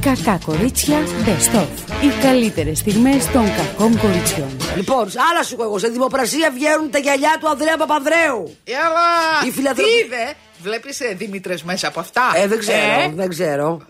Κακά κορίτσια Best of. Οι καλύτερες στιγμές των κακών κοριτσιών. Λοιπόν, άλλα σου πω εγώ. Σε δημοπρασία βγαίνουν τα γυαλιά του Ανδρέα Παπανδρέου. Έλα! Η φιλανθρωπική- Τι είδε! Βλέπεις Δήμητρες μέσα από αυτά; Ε, δεν ξέρω, Ε, δεν ξέρω.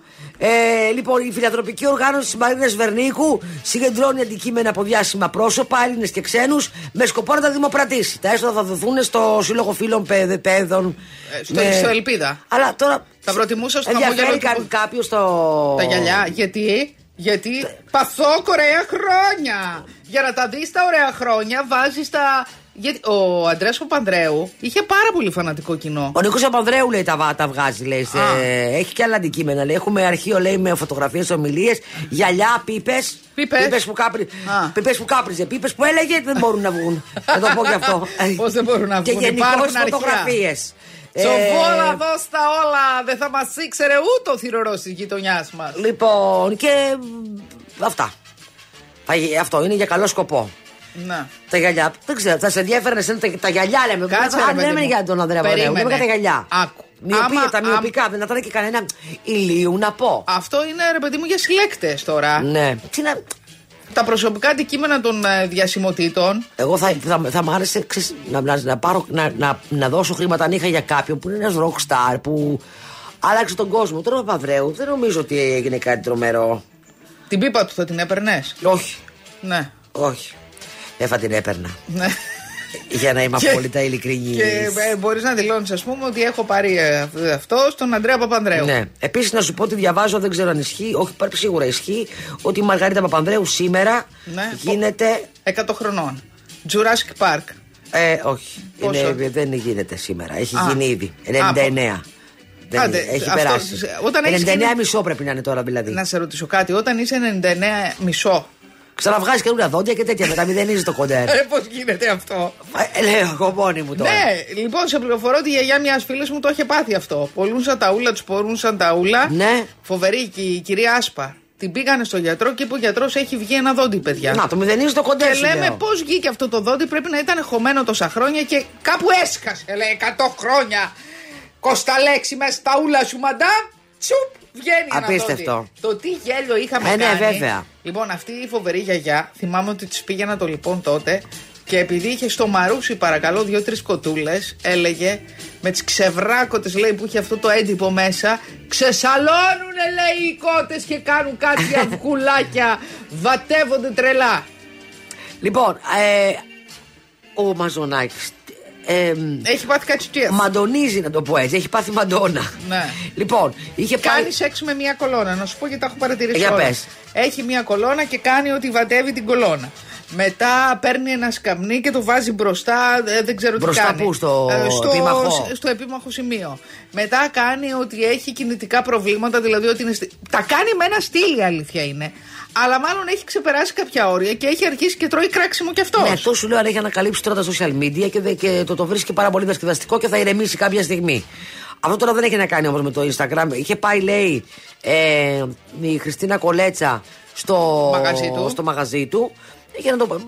Ε, λοιπόν, η φιλανθρωπική οργάνωση τη Μαρίνας Βερνίκου συγκεντρώνει αντικείμενα από διάσημα πρόσωπα, Έλληνες και ξένους, με σκοπό να τα δημοπρατήσει. Τα έσοδα θα δοθούν στο Σύλλογο Φίλων Παιδε- Παιδών. Ε, στο- στο Ελπίδα. Αλλά τώρα. Θα προτιμούσα στο χαμόγελο Ενδιαφέρει του- κα- κάποιος το. Τα γυαλιά. Γιατί, γιατί παθώ κορέα χρόνια. Για να τα δεις τα ωραία χρόνια, βάζεις τα. Γιατί ο Αντρέα Παπανδρέου είχε πάρα πολύ φανατικό κοινό. Ο Νίκος Απανδρέου λέει τα, βά- τα βγάζει, λέει. σε- Α. έχει και άλλα αντικείμενα. Λέει. Έχουμε αρχείο, λέει, με φωτογραφίες, ομιλίες, γυαλιά, πίπες. Πίπες. που, κάπρι... Α. πίπες που κάπριζε. Πίπες που έλεγε δεν μπορούν να βγουν. Θα το πω γι' αυτό. Πώς δεν μπορούν να Και βγουν, γενικώς υπάρχουν αρχεία. φωτογραφίες. Τσοβόλα εδώ στα όλα. Δεν θα μας ήξερε ούτε ο θηρορός της γειτονιάς μας. Λοιπόν, και μ, αυτά. Θα γι- Αυτό είναι για καλό σκοπό. Να. Τα γυαλιά. Δεν ξέρω, θα σε ενδιαφέρει να τα, τα γυαλιά λέμε. Κάτσε, Α, ρε, δεν παιδί λέμε μου. για τον Ανδρέα Παπανδρέου. Λέμε για τα Περίμενε. γυαλιά. Άκου. Μοιοπία, Άμα- τα μοιοπικά. Δεν θα ήταν και κανένα ηλίου να πω. Αυτό είναι ρε παιδί μου για συλλέκτες τώρα. Ναι. Τι να... Τα προσωπικά αντικείμενα των ε, διασημοτήτων. Εγώ θα, θα, θα μ' άρεσε ξέρεις, να, να, να, πάρω, να, να, να δώσω χρήματα νύχα για κάποιον που είναι ένας rockstar που άλλαξε τον κόσμο. Τώρα ο Παπαδρέου δεν νομίζω ότι έγινε κάτι τρομερό. Την πίπα του θα την έπαιρνες; Όχι, Ναι. όχι. Δεν θα την έπαιρνα. ναι. Για να είμαι Και- απόλυτα ειλικρινής. Και ε, μπορείς να δηλώνεις, ας πούμε, ότι έχω πάρει ε, αυτό στον Αντρέα Παπανδρέου. Ναι. Επίσης να σου πω ότι διαβάζω, δεν ξέρω αν ισχύει, όχι πρέπει σίγουρα ισχύει, ότι η Μαργαρίτα Παπανδρέου σήμερα Ναι. γίνεται. 100 χρονών. Jurassic Park. Ε, όχι. Πόσο; Είναι, δεν γίνεται σήμερα. Έχει Α. γίνει ήδη. 99. Α, Δεν Άντε, είναι, έχει αυτό- περάσει. όταν έχεις 99 γίνει- μισό πρέπει να είναι τώρα δηλαδή. Να σε ρωτήσω κάτι. Όταν είσαι 99 μισό. Ξαναβγάζεις καινούργια δόντια και τέτοια. Μετά μηδενίζεις το κοντέρ. Ε, πώς γίνεται αυτό; Ε, λέω εγώ μόνη μου τώρα. Ναι, λοιπόν, σε πληροφορώ ότι η γιαγιά μιας φίλης μου το είχε πάθει αυτό. Πολλούν σαν ταούλα, τους πορούν σαν ταούλα. Ναι. Φοβερή και η κυρία Άσπα. Την πήγανε στο γιατρό και είπε ο γιατρός έχει βγει ένα δόντι, παιδιά. Να, το μηδενίζεις το κοντέρ. Και σου λέμε λέω. πώς βγήκε αυτό το δόντι, πρέπει να ήταν χωμένο τόσα χρόνια και κάπου έσκασε. Λέει 100 χρόνια. Κοσταλέξη μέσα στα ούλα σου, μαντάμ. Τσουπ, βγαίνει ένα Απίστευτο. δόντι. Το τι γέλιο είχαμε Ε, ναι, κάνει. βέβαια. Λοιπόν, αυτή η φοβερή γιαγιά, θυμάμαι ότι της πήγαινα το λοιπόν τότε και επειδή είχε στο μαρούσι, παρακαλώ, δύο-τρεις κοτούλες, έλεγε με τις ξεβράκοτε, λέει, που είχε αυτό το έντυπο μέσα. Ξεσαλώνουνε, λέει, οι κότες και κάνουν κάτι αυγουλάκια. Βατεύονται τρελά. Λοιπόν, ε, ο Μαζονάκης. Ε, Έχει πάθει κάτι στιέφ. μαντονίζει να το πω έτσι. Έχει πάθει μαντόνα. Ναι. Λοιπόν, είχε πάει. Κάνει σεξ με μία κολόνα. Να σου πω γιατί τα έχω παρατηρήσει. Για όλα. πες. Έχει μία κολόνα και κάνει ότι βατεύει την κολόνα. Μετά παίρνει ένα σκαμνί και το βάζει μπροστά. ε, δεν ξέρω Μπροστά τι κάνει. πού, στο επίμαχο; στο επίμαχο σημείο. Μετά κάνει ότι έχει κινητικά προβλήματα, δηλαδή ότι είναι. στη- Τα κάνει με ένα στυλ, η αλήθεια είναι. Αλλά μάλλον έχει ξεπεράσει κάποια όρια και έχει αρχίσει και τρώει κράξιμο κι αυτός. Ναι, αυτό σου λέω αν έχει ανακαλύψει τώρα τα social media και, δε- και το, το βρίσκει πάρα πολύ διασκεδαστικό και θα ηρεμήσει κάποια στιγμή. Αυτό τώρα δεν έχει να κάνει όμως με το Instagram. Είχε πάει, λέει, ε, η Χριστίνα Κολέτσα στο Μαγαζί του. στο μαγαζί του για να τον,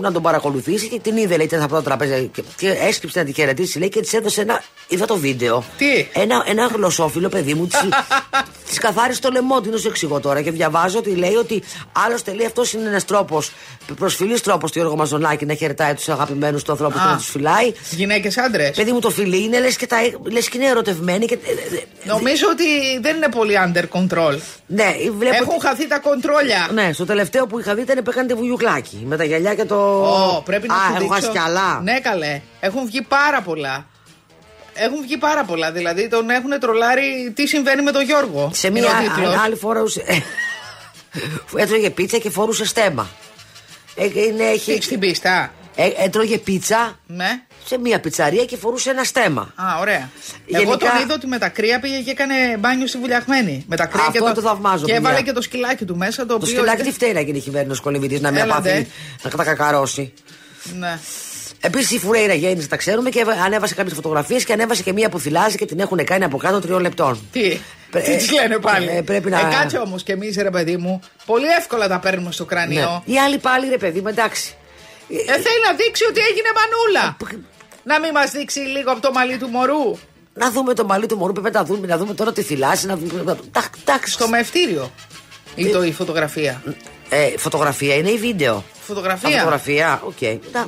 να τον παρακολουθήσει και την είδε, λέει, ήταν από το τραπέζι και, και έσκυψε να τη χαιρετήσει, λέει, και της έδωσε ένα. Είδα το βίντεο. Τι; Ένα, ένα γλωσσόφιλο παιδί μου. Τη καθάρισε το λαιμό, τι να σου εξηγώ τώρα. Και διαβάζω ότι λέει ότι άλλωστε λέει αυτός είναι ένας τρόπος, προσφυλής τρόπος του Γιώργο Μαζονάκη να χαιρετάει τους αγαπημένους του ανθρώπου και Α. να τους φυλάει. Γυναίκες άντρες. Παιδί μου το φιλί είναι λες και, τα, λες και είναι ερωτευμένοι. Και, Νομίζω ότι δεν είναι πολύ under control. ναι, βλέπω. Έχουν χαθεί τα κοντρόλια. Ναι, στο τελευταίο που είχα δει ήταν που έκανε τη βουγιουκλάκι. Με τα γυαλιά και το. Ω, πρέπει να Α, σου έχω δείξω. χάσει κι άλλα. Ναι, καλέ. Έχουν βγει πάρα πολλά. Έχουν βγει πάρα πολλά. Δηλαδή τον έχουν τρολάρει τι συμβαίνει με τον Γιώργο. Σε Είναι μία ο τίτλος. άλλη φορά. ούσε- Έτρωγε πίτσα και φορούσε στέμα. Ε, είναι, έχει, Τι, Στην πίστα. ε, έτρωγε πίτσα Ναι. Σε μία πιτσαρία και φορούσε ένα στέμα. Α, ωραία. Εγώ Γενικά- τον είδα ότι με τα κρύα πήγε και έκανε μπάνιο στη βουλιαχμένη. Με τα κρύα Αυτό και το θαυμάζω, Και παιδιά. έβαλε και το σκυλάκι του μέσα. Το, Το οποίο σκυλάκι ήταν- τι φταίει να γίνει χειμένο κολυμβητή, να μην Έλατε. πάθει να κατακακαρώσει. Ναι. Επίσης η Φουρέιρα γέννησε, τα ξέρουμε, και ανέβασε κάποιες φωτογραφίες και ανέβασε και μία που θυλάζει και την έχουν κάνει από κάτω τριών λεπτών. Τι, Πρέ- τι τη λένε πάλι; ε, πρέπει να- Ε, κάτσε όμως και εμείς, ρε παιδί μου, πολύ εύκολα τα παίρνουμε στο κρανίο. Ναι. Οι άλλοι πάλι ρε παιδί μου, εντάξει. Ε, θέλει να δείξει ότι έγινε μανούλα. Να μην μας δείξει λίγο από το μαλλί του μωρού. Να δούμε το μαλλί του μωρού, πρέπει να δούμε, να δούμε τώρα τη θυλάση, να δούμε. Εντάξει. Στο μευτήριο. Ή το, η φωτογραφία. Ε, φωτογραφία είναι ή βίντεο; Α, Φωτογραφία. φωτογραφία, οκ. Να-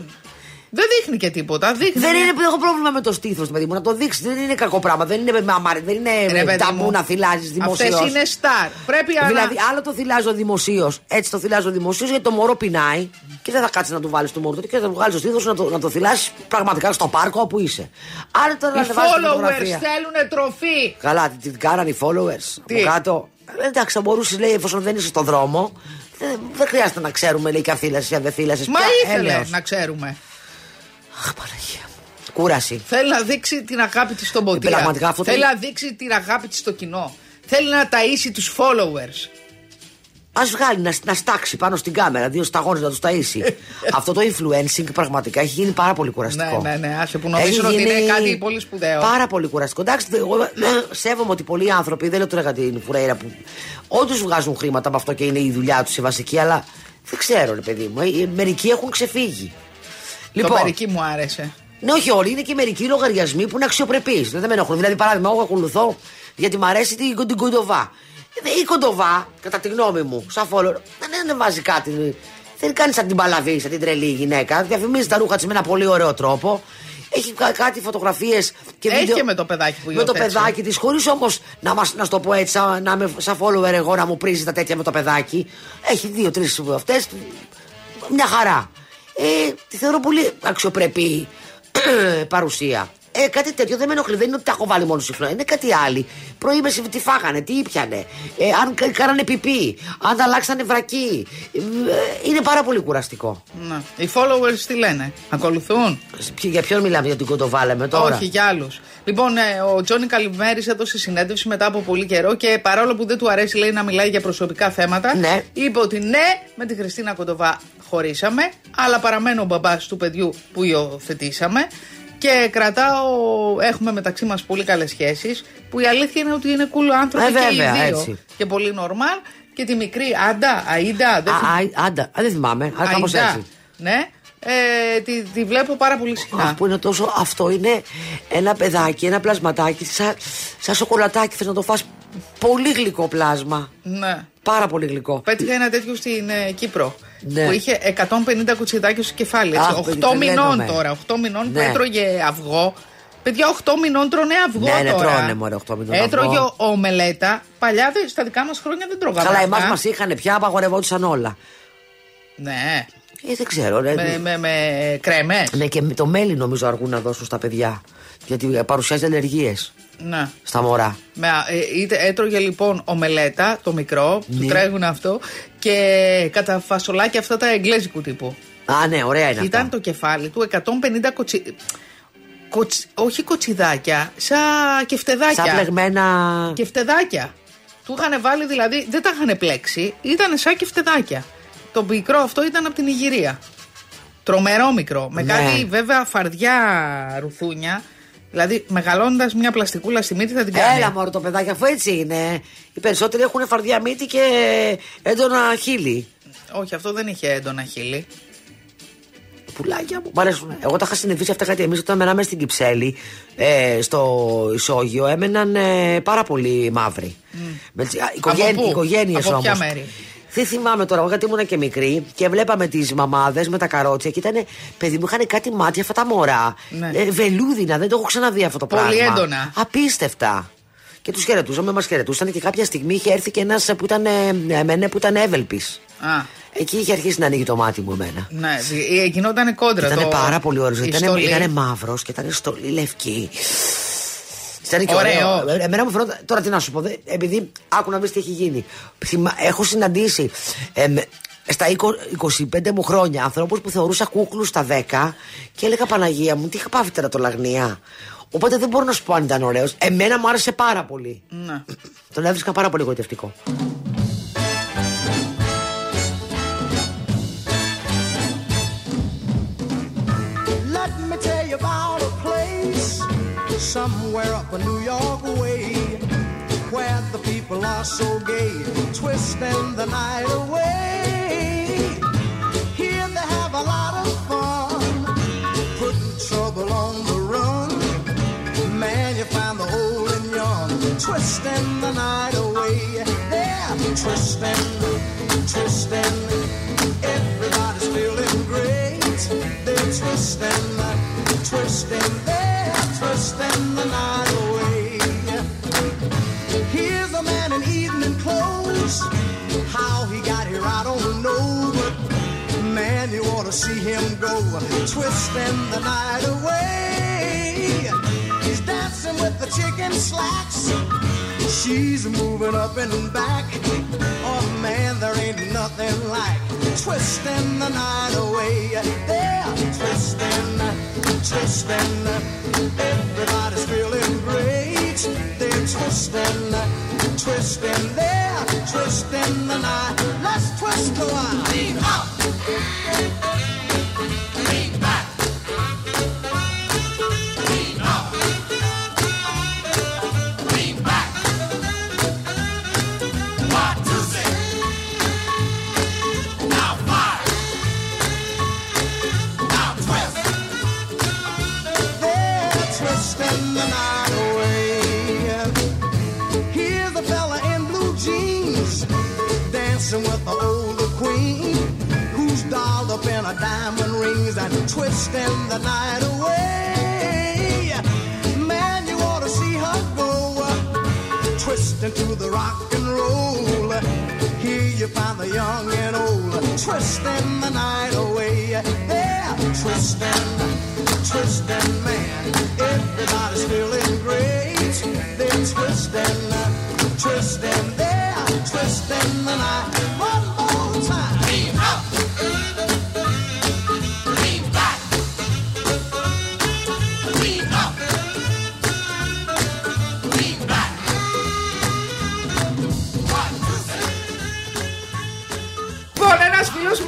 Δεν δείχνει και τίποτα. Δείχνει Δεν μια- είναι, έχω πρόβλημα με το στήθος, παιδί μου. Να το δείξεις. Δεν είναι κακό πράγμα. Δεν είναι, με αμάρι- δεν Ρε, είναι παιδί ταμπού μου, να θυλάζεις δημοσίως. Αυτές είναι στάρ. Πρέπει να. Δηλαδή, άλλο το θυλάζω δημοσίως, έτσι το θυλάζω δημοσίως, γιατί το μωρό πεινάει και δεν θα κάτσεις να του βάλεις το μωρό του και θα του βγάλεις το στήθος να το, να το θυλάσει πραγματικά στο πάρκο όπου είσαι. Άλλο τώρα Οι να ανεβάσεις τη followers φωτογραφία. θέλουν τροφή. Καλά, τι την κάνανε οι followers Τι; από κάτω. Ε, Εντάξει, θα μπορούσες, λέει, εφόσον δεν είσαι στον δρόμο, δεν, δεν χρειάζεται να ξέρουμε, λέει, και αν θύλασες ή αν δεν θύλασες. Μα ήθελε να ξέρουμε. Αχ, Παναγία. μου. Κούραση. Θέλει να δείξει την αγάπη της στον ποτήρα. πραγματικά αυτό Θέλει θέλει- να δείξει την αγάπη της στο κοινό. Θέλει να ταΐσει τους followers. Α βγάλει να, να στάξει πάνω στην κάμερα δύο σταγόνες να τους ταΐσει. Αυτό το influencing πραγματικά έχει γίνει πάρα πολύ κουραστικό. Ναι, ναι, ναι, άσε που Έχει νομίζουν ότι γίνει είναι κάτι πολύ σπουδαίο. Πάρα πολύ κουραστικό. Εντάξει, δε- εγώ ε, σέβομαι ότι πολλοί άνθρωποι, δεν λέω τώρα για την Φουρέιρα που όντως βγάζουν χρήματα από αυτό και είναι η δουλειά τους η βασική, αλλά δεν ξέρω, ρε παιδί μου. ε, Μερικοί έχουν ξεφύγει. Το μερική μου άρεσε. Ναι, όχι όλοι, είναι και μερικοί λογαριασμοί που είναι αξιοπρεπείς. Δεν με ενοχλούν. Δηλαδή, παράδειγμα, εγώ ακολουθώ γιατί μου αρέσει την, την κοντοβά. Ε, Η κοντοβά, κατά τη γνώμη μου, σαν follower, δεν ανεβάζει κάτι. Δεν κάνει σαν την παλαβή, σαν την τρελή γυναίκα. Διαφημίζει τα ρούχα της με ένα πολύ ωραίο τρόπο. Έχει κα- κάτι φωτογραφίες και Έχει βίντεο. και με το παιδάκι που Με το υιοθέτησε. παιδάκι της, χωρίς όμως να, μας, να σου το πω έτσι, σαν, να είμαι σαν follower εγώ να μου πρίζει τα τέτοια με το παιδάκι. Έχει δύο-τρει αυτές. Μια χαρά. Ε, τη θεωρώ πολύ αξιοπρεπή παρουσία. Ε, κάτι τέτοιο δεν με ενοχλεί. Δεν είναι ότι τα έχω βάλει μόνο συχνό. Είναι κάτι άλλο. Πρωί μεσημέρι τι φάγανε, τι ήπιανε. Ε, αν κα- κάνανε πιπί, αν τα αλλάξανε βρακί. Ε, είναι πάρα πολύ κουραστικό. Ναι. Οι followers τι λένε, ακολουθούν; Ποιο- Για ποιον μιλάμε, για την κοντοβάλαμε τώρα; Όχι, για άλλους. Λοιπόν, ε, ο Τζόνι Καλυμέρη έδωσε συνέντευξη μετά από πολύ καιρό και παρόλο που δεν του αρέσει, λέει, να μιλάει για προσωπικά θέματα, Ναι. είπε ότι ναι, με τη Χριστίνα Κοντοβά χωρίσαμε, αλλά παραμένω ο μπαμπάς του παιδιού που υιοθετήσαμε και κρατάω, έχουμε μεταξύ μας πολύ καλές σχέσεις. Που η αλήθεια είναι ότι είναι cool άνθρωποι Ε, και βέβαια, οι δύο. έτσι. Και πολύ normal. Και τη μικρή Άντα, Αΐντα, δεν Α, α, άντα, α, δεν θυμάμαι, αλλά κάπως Αΐντα, έτσι. Ναι, ε, τη, τη βλέπω πάρα πολύ συχνά. Αχ, που είναι τόσο. Αυτό είναι ένα παιδάκι, ένα πλασματάκι, σαν, σαν σοκολατάκι. Θες να το φας πολύ γλυκό πλάσμα. Ναι. Πάρα πολύ γλυκό. Πέτυχα ένα τέτοιο στην ε, Κύπρο. Ναι. Που είχε 150 κουτσιδάκια στο κεφάλι. Αχ, Έτσι, 8 παιδί, μηνών τρελαίνομαι. τώρα. 8 μηνών που Ναι. έτρωγε αυγό. Παιδιά, 8 μηνών τρώνε αυγό Ναι, ναι, τώρα. τρώνε, μωρέ, 8 μηνών Έτρωγε αυγό. ο- ομελέτα. Παλιά δε- στα δικά μας χρόνια δεν τρώγαμε. Καλά, αυτά. εμάς μας είχαν πια, απαγορευόντουσαν όλα. Ναι. Ε, δεν ξέρω, ρε. Με, με, με κρέμε. Ναι, και με το μέλι νομίζω αργούν να δώσουν στα παιδιά. Γιατί παρουσιάζει αλλεργίες Ναι. στα μωρά. Με, ε, είτε, έτρωγε λοιπόν ομελέτα, το μικρό, που Ναι. τρέχουν αυτό, και κατά φασολάκια αυτά τα εγγλέζικου τύπου. Α, ναι, ωραία είναι Ήταν αυτά. το κεφάλι του 150 κοτσι... κοτσι- Όχι κοτσιδάκια, σαν κεφτεδάκια. Σαν πλεγμένα. Κεφτεδάκια. Του είχαν βάλει δηλαδή, δεν τα είχαν πλέξει, ήταν σαν κεφτεδάκια. Το μικρό αυτό ήταν από την Ιγυρία. Τρομερό μικρό. Με Ναι. κάτι βέβαια φαρδιά ρουθούνια. Δηλαδή, μεγαλώντας μια πλαστικούλα στη μύτη θα την κάνει. Έλα μωρό το παιδάκι, αφού έτσι είναι. Οι περισσότεροι έχουν φαρδιά μύτη και έντονα χείλη. Όχι, αυτό δεν είχε έντονα χείλη. Πουλάκια μου. Μ' αρέσουν. Εγώ τα είχα συνηθίσει αυτά κάτι. Εμείς όταν μέναμε στην Κυψέλη, ε, στο ισόγειο, έμεναν ε, πάρα πολύ μαύροι. Με τις- α, οικογένει- Από πού; Οικογένειες Από ποια όμως. μέρη; Δεν θυμάμαι τώρα, εγώ γιατί ήμουν και μικρή και βλέπαμε τις μαμάδες με τα καρότσια και ήταν. Παιδί μου, είχαν κάτι μάτια αυτά τα μωρά. Ναι. Ε, βελούδινα, δεν το έχω ξαναδεί αυτό το Πολύ πράγμα. έντονα. Απίστευτα. Και τους χαιρετούσαμε, μας χαιρετούσαν και κάποια στιγμή είχε έρθει και ένας που ήταν, ε, εμένα που ήταν εύελπης. Α, Εκεί είχε αρχίσει να ανοίγει το μάτι μου εμένα. ναι, δι- ε, γινόταν κόντρα. Ήταν το- πάρα πολύ ωραίος. η Ήταν, στολή. ήτανε μαύρος και ήταν στολή λευκή. Ήταν και Ωραίο. ωραίο. Ε, Εμένα μου φαινόταν. Τώρα τι να σου πω, δε- επειδή άκου να δεις τι έχει γίνει. Θυμα- Έχω συναντήσει εμ, στα 20 25 μου χρόνια ανθρώπους που θεωρούσα κούκλους στα 10 και έλεγα Παναγία μου, τι είχα πάθει τώρα το λαγνία. Οπότε δεν μπορώ να σου πω αν ήταν ωραίος. Εμένα μου άρεσε πάρα πολύ. Ναι. Τον έβρισκα πάρα πολύ γοητευτικό. Somewhere up in New York way where the people are so gay, twisting the night away. Here they have a lot of fun, putting trouble on the run. Man, you find the old and young, twisting the night away. They're twisting, twisting. Everybody's feeling great. They're twisting, twisting. They're twisting the night away. Here's a man in evening clothes. How he got here, I don't know. But man, you ought to see him go. Twisting the night away. He's dancing with the chicken slacks. She's moving up and back. Oh man, there ain't nothing like twisting the night away. They're twisting, twisting. Everybody's feeling great. They're twisting, twisting. They're twisting the night. Let's twist a while. Lean up. Twisting the night away. Man, you ought to see her go twisting to the rock and roll. Here you find the young and old twisting the night away. They're twisting, twisting, man. Everybody's feeling great. They're twisting, twisting, they're twisting the night.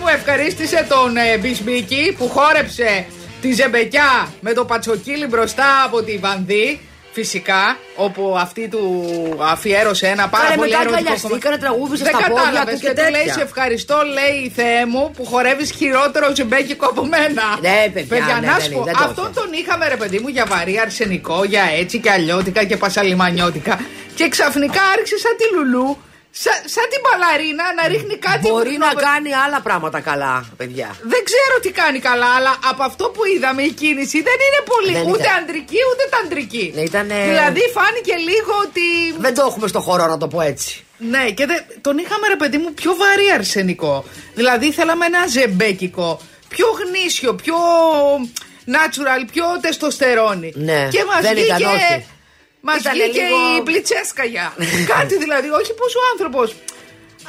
Μου ευχαρίστησε τον ε, Μπισμίκη που χόρεψε τη ζεμπεκιά με το πατσοκύλι μπροστά από τη Βανδί. Φυσικά, όπου αυτή του αφιέρωσε ένα πάρα Κάνε πολύ μετά ερωτικό αγκαλιαστήκανε, κομμάτι. τραγούδησε Δεν στα πόδια κατάλαβες του και και του λέει τέτοια. σε ευχαριστώ λέει η Θεέ μου που χορεύεις χειρότερο ζεμπέκικο από μένα. Ναι, παιδιά, ναι, να ναι, σου ναι, πω, δεν το αυτόν είχε. τον είχαμε ρε παιδί μου για βαρύ αρσενικό, για έτσι και αλλιώτικα και πασαλιμανιώτικα και ξαφνικά άρχισε σαν τη Λουλού, σαν, σαν την παλαρίνα να ρίχνει κάτι Μπορεί που- να κάνει άλλα πράγματα καλά, παιδιά. δεν ξέρω τι κάνει καλά, αλλά από αυτό που είδαμε η κίνηση δεν είναι πολύ Δεν ούτε ήταν. αντρική ούτε ταντρική. Ναι, ήτανε- Δηλαδή φάνηκε λίγο ότι. Δεν το έχουμε στο χώρο να το πω έτσι. Ναι, και δεν- τον είχαμε ρε παιδί μου πιο βαρύ αρσενικό. Δηλαδή θέλαμε ένα ζεμπέκικο, πιο γνήσιο, πιο natural, πιο τεστοστερόνη. Ναι, και μας δεν βγήκε, ήταν, όχι. Μας Ήτανε βγήκε λίγο- η πλητσέσκαγια. Κάτι δηλαδή, όχι πως ο άνθρωπος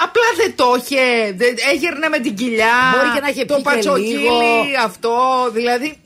Απλά δεν το είχε, δεν, έγερνε με την κοιλιά. Μπορεί και να είχε το πει και πατσοκύλι λίγο. αυτό, δηλαδή.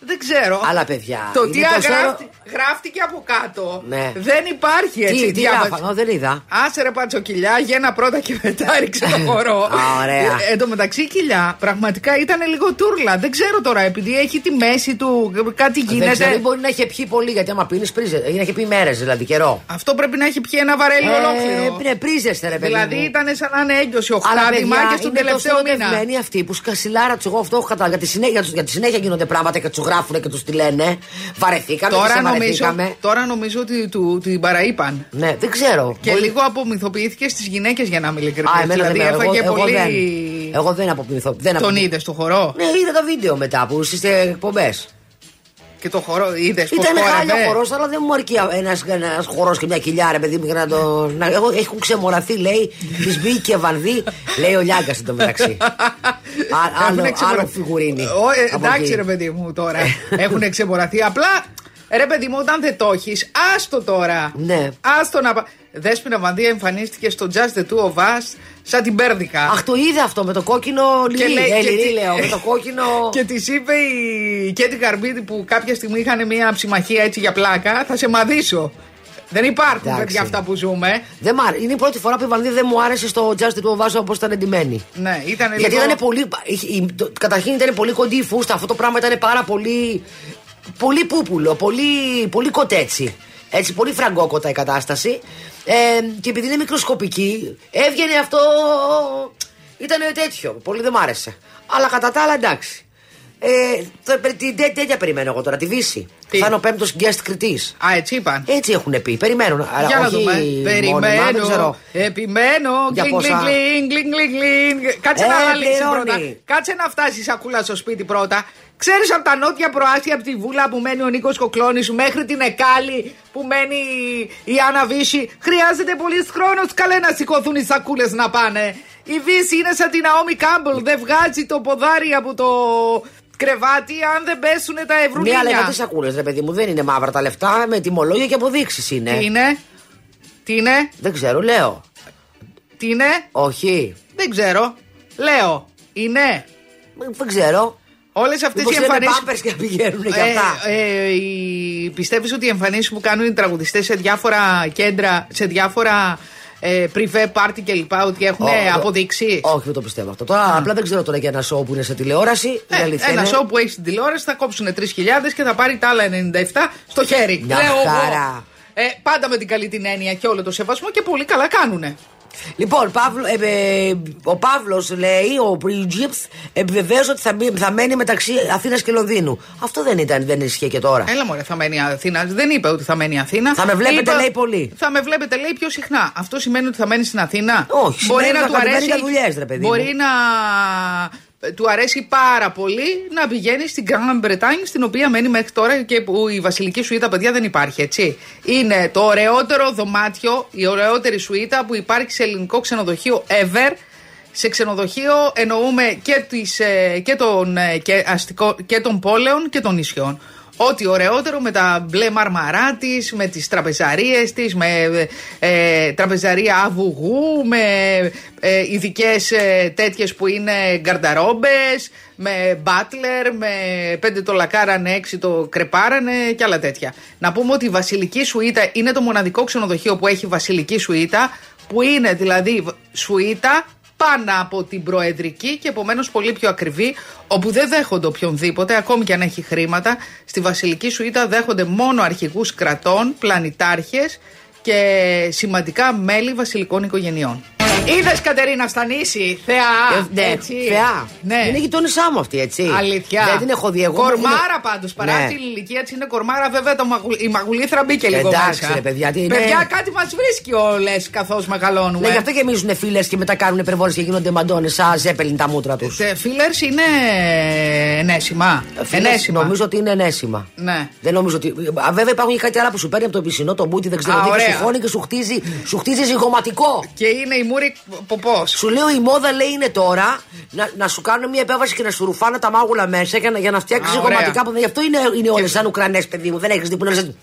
Δεν ξέρω. Αλλά, παιδιά, Το είναι τι το αγράφτη- γράφτηκε από κάτω. Ναι. Δεν υπάρχει έτσι. Τι, τι διάβαση. γράφανε, δεν είδα. Άσε ρε πατσοκυλιά, γένα πρώτα και μετά ρίξε το χορό. Α, ωραία. Ε, εν τω μεταξύ η κοιλιά πραγματικά ήταν λίγο τούρλα. Δεν ξέρω τώρα, επειδή έχει τη μέση του, κάτι Δεν γίνεται. ξέρω, μπορεί να είχε πιει πολύ γιατί άμα πίνεις πρίζε. Να είχε πει μέρες δηλαδή καιρό. Αυτό πρέπει να έχει πιει ένα βαρέλι ολόκληρο. Ε, ναι, πρίζεστε, ρε παιδί. Δηλαδή μου. ήταν σαν να είναι έγκυος ο Αλλά χτάδημα παιδιά, και στον είναι τελευταίο τόσο μήνα. ερωτευμένοι αυτοί που σκασιλάρα τους. Εγώ αυτό έχω καταλάβει. Για τη συνέχεια, για τη συνέχεια γίνονται πράγματα και τους γράφουν και τους τη λένε. Βαρεθήκαμε, Τώρα και σε νομίζω, βαρεθήκαμε. τώρα νομίζω ότι του, την παραείπαν. Ναι, δεν ξέρω. Και Πολύ- λίγο απομυθοποιήθηκε στις γυναίκες για να μην ειλικρινής. Α, εμένα Δηλαδή δεν με- έφαγε εγώ, πολύ. εγώ δεν, εγώ δεν απομυθώ. Δεν Τον απομυθώ. είδες στο χορό; Ναι, είδα τα βίντεο μετά που είστε εκπομπές. Και το χορό είδες πώς Ήταν χάλια χόρευε. χορός, αλλά δεν μου αρκεί ένα ένας χορός και μια κοιλιά, ρε παιδί μου, για να το. Να, εγώ, έχουν ξεμοραθεί, λέει, της μπήκε βανδύ, λέει ο Λιάγκας εν τω μεταξύ. Α, άλλο, Έχουνε ξεμορα- άλλο φιγουρίνι. Ο, ε, από εντάξει, εκεί. ρε παιδί μου τώρα. Έχουν εξεμοραθεί. Απλά, ρε παιδί μου, όταν δεν το έχεις, άστο τώρα. Ναι. Άστο να. πα- Δέσποινα Βανδία εμφανίστηκε στο Just the Two of Us σαν την Πέρδικα. Αχ, το είδα αυτό με το κόκκινο Και λιρί. λέει- Ε, και λιρί, τι- λέω, με το κόκκινο. Και της είπε η Κέτι Καρμπίδη που κάποια στιγμή είχαν μια ψημαχία έτσι για πλάκα, θα σε μαδίσω. Δεν υπάρχουν Εντάξει. παιδιά αυτά που ζούμε. Δεν μ' άρεσε. Είναι η πρώτη φορά που η Βανδύ δεν μου άρεσε στο Justin του βάζω όπως ήταν εντυμένη. Ναι, ήταν Γιατί λίγο... ήταν πολύ. είχε- η- το- Καταρχήν ήταν πολύ κοντή η φούστα. Αυτό το πράγμα ήταν πάρα πολύ. Πολύ πούπουλο, πολύ, πολύ κοτέτσι. Έτσι, πολύ φραγκόκοτα η κατάσταση. Ε, και επειδή είναι μικροσκοπική, έβγαινε αυτό. Ήταν τέτοιο. Πολύ δεν μ' άρεσε. Αλλά κατά τα άλλα εντάξει. Ε, το- την τέ- τέτοια περιμένω εγώ τώρα, τη Δύση. Τι; Θα είναι ο πέμπτος guest κριτής. Α, έτσι είπαν. Έτσι έχουν πει. Περιμένουν. Αλλά Για να όχι δούμε. μόνιμα, δεν Περιμένω. ξέρω. Επιμένω. Για Γκλινγκ, πόσα- γκλινγκ, γκλινγκ, γκλινγκ, γκλινγκ. Κάτσε Ε, να αναλύσει πληρώνει. πρώτα. Κάτσε να φτάσεις η σακούλα στο σπίτι πρώτα. Ξέρεις από τα νότια προάστια, από τη Βούλα που μένει ο Νίκος Κοκλώνης μέχρι την Εκάλη που μένει η Άννα Βύση. Χρειάζεται πολύ χρόνος καλέ να σηκωθούν οι σακούλες να πάνε. Η Βύση είναι σαν την Αόμι Κάμπελ. Δεν βγάζει το ποδάρι από το κρεβάτι αν δεν πέσουν τα Ναι, ευρουλίνια. αλλά γιατί σακούλες, ρε παιδί μου, δεν είναι μαύρα τα λεφτά, με τιμολόγια και αποδείξεις είναι. Τι είναι, τι είναι, Δεν ξέρω, λέω. τι είναι; Όχι. Δεν ξέρω. Λέω. Είναι; Δεν ξέρω. Όλες αυτές Μήπως οι είναι εμφανίσει. πάμπερς και πηγαίνουν για αυτά. Ε, ε, οι- πιστεύεις ότι οι εμφανίσεις που κάνουν οι τραγουδιστές σε διάφορα κέντρα, σε διάφορα ε, πριβέ πάρτι κλπ. ότι έχουν Ω, το- αποδείξει; Όχι, δεν το πιστεύω αυτό. Τώρα απλά δεν ξέρω τώρα για ένα σοου που είναι σε τηλεόραση. η Ε, αλήθεια ένα είναι. σοου που έχει στην τηλεόραση θα κόψουν 3.000 και θα πάρει τα άλλα 97 στο χέρι. Μια Λέω εγώ. χαρά. Ε, πάντα με την καλή την έννοια και όλο το σεβασμό και πολύ καλά κάνουνε. Λοιπόν, Παύλο, ε, ε, ο Παύλος λέει, ο Πριγκίπς, επιβεβαίωσε ότι θα, μπει- θα μένει μεταξύ Αθήνας και Λονδίνου. Αυτό δεν ήταν, δεν ισχύει και τώρα. Έλα μωρέ, θα μένει Αθήνα. Δεν είπε ότι θα μένει Αθήνα. Θα με βλέπετε, λέει, πολύ. Θα με βλέπετε, λέει, πιο συχνά. Αυτό σημαίνει ότι θα μένει στην Αθήνα. Όχι, σημαίνει ότι θα κατεβαίνει για δουλειές, ρε παιδί Μπορεί μου. να του αρέσει πάρα πολύ να πηγαίνει στην Grand Bretagne, στην οποία μένει μέχρι τώρα και που η βασιλική σουίτα, παιδιά, δεν υπάρχει, έτσι. Είναι το ωραιότερο δωμάτιο, η ωραιότερη σουίτα που υπάρχει σε ελληνικό ξενοδοχείο ever. Σε ξενοδοχείο εννοούμε και, τις, ε, και, των, ε, και, αστικό, και των πόλεων και των νησιών. Ό,τι ωραιότερο με τα μπλε μαρμαρά της, με τις τραπεζαρίες της, με ε, τραπεζαρία αβουγού, με ε, ειδικές ε, τέτοιες που είναι γκαρνταρόμπες, με μπάτλερ, με πέντε το λακάρανε, έξι το κρεπάρανε και άλλα τέτοια. Να πούμε ότι η βασιλική σουίτα είναι το μοναδικό ξενοδοχείο που έχει βασιλική σουίτα, που είναι δηλαδή σουίτα πάνω από την προεδρική και επομένως πολύ πιο ακριβή, όπου δεν δέχονται οποιονδήποτε, ακόμη και αν έχει χρήματα. Στη βασιλική σουίτα δέχονται μόνο αρχηγούς κρατών, πλανητάρχες και σημαντικά μέλη βασιλικών οικογενειών. Είδες Κατερίνα στα νήσι, θεά! Ε, ναι, έτσι. θεά. Ναι. Είναι γειτόνισά μου αυτή, έτσι. Αλήθεια. Δεν την έχω δει εγώ. Κορμάρα Είναι- πάντως. Παρά Ναι. την ηλικία τη είναι κορμάρα, βέβαια το μαγου... η μαγουλήθρα μπήκε λίγο Εντάξει, μέσα. ρε παιδιά, τι είναι. Παιδιά, κάτι μας βρίσκει όλε καθώς μεγαλώνουμε. Ναι, γι' αυτό γεμίζουν φίλες και μετά κάνουν υπερβόλες και γίνονται μαντώνες σαν ζέπελιν τα μούτρα τους. Φίλερ είναι ενέσιμα. Ενέσιμα. Νομίζω ότι είναι ενέσιμα. Ναι. Δεν νομίζω ότι. Α, βέβαια υπάρχουν και κάτι άλλα που σου παίρνει από το πισινό, το μπούτι, δεν ξέρω Α, τι, και ωραία. σου χώνει και σου χτίζει, σου χτίζει ζυγωματικό. Και είναι η μούρη ποπό. Σου λέω η μόδα λέει είναι τώρα να, να σου κάνουν μια επέμβαση και να σου ρουφάνε τα μάγουλα μέσα για να, για να φτιάξεις Α, ζυγωματικά. ωραία. Που, γι' αυτό είναι, είναι όλες σαν Ουκρανές, παιδί μου. Δεν έχεις δει που είναι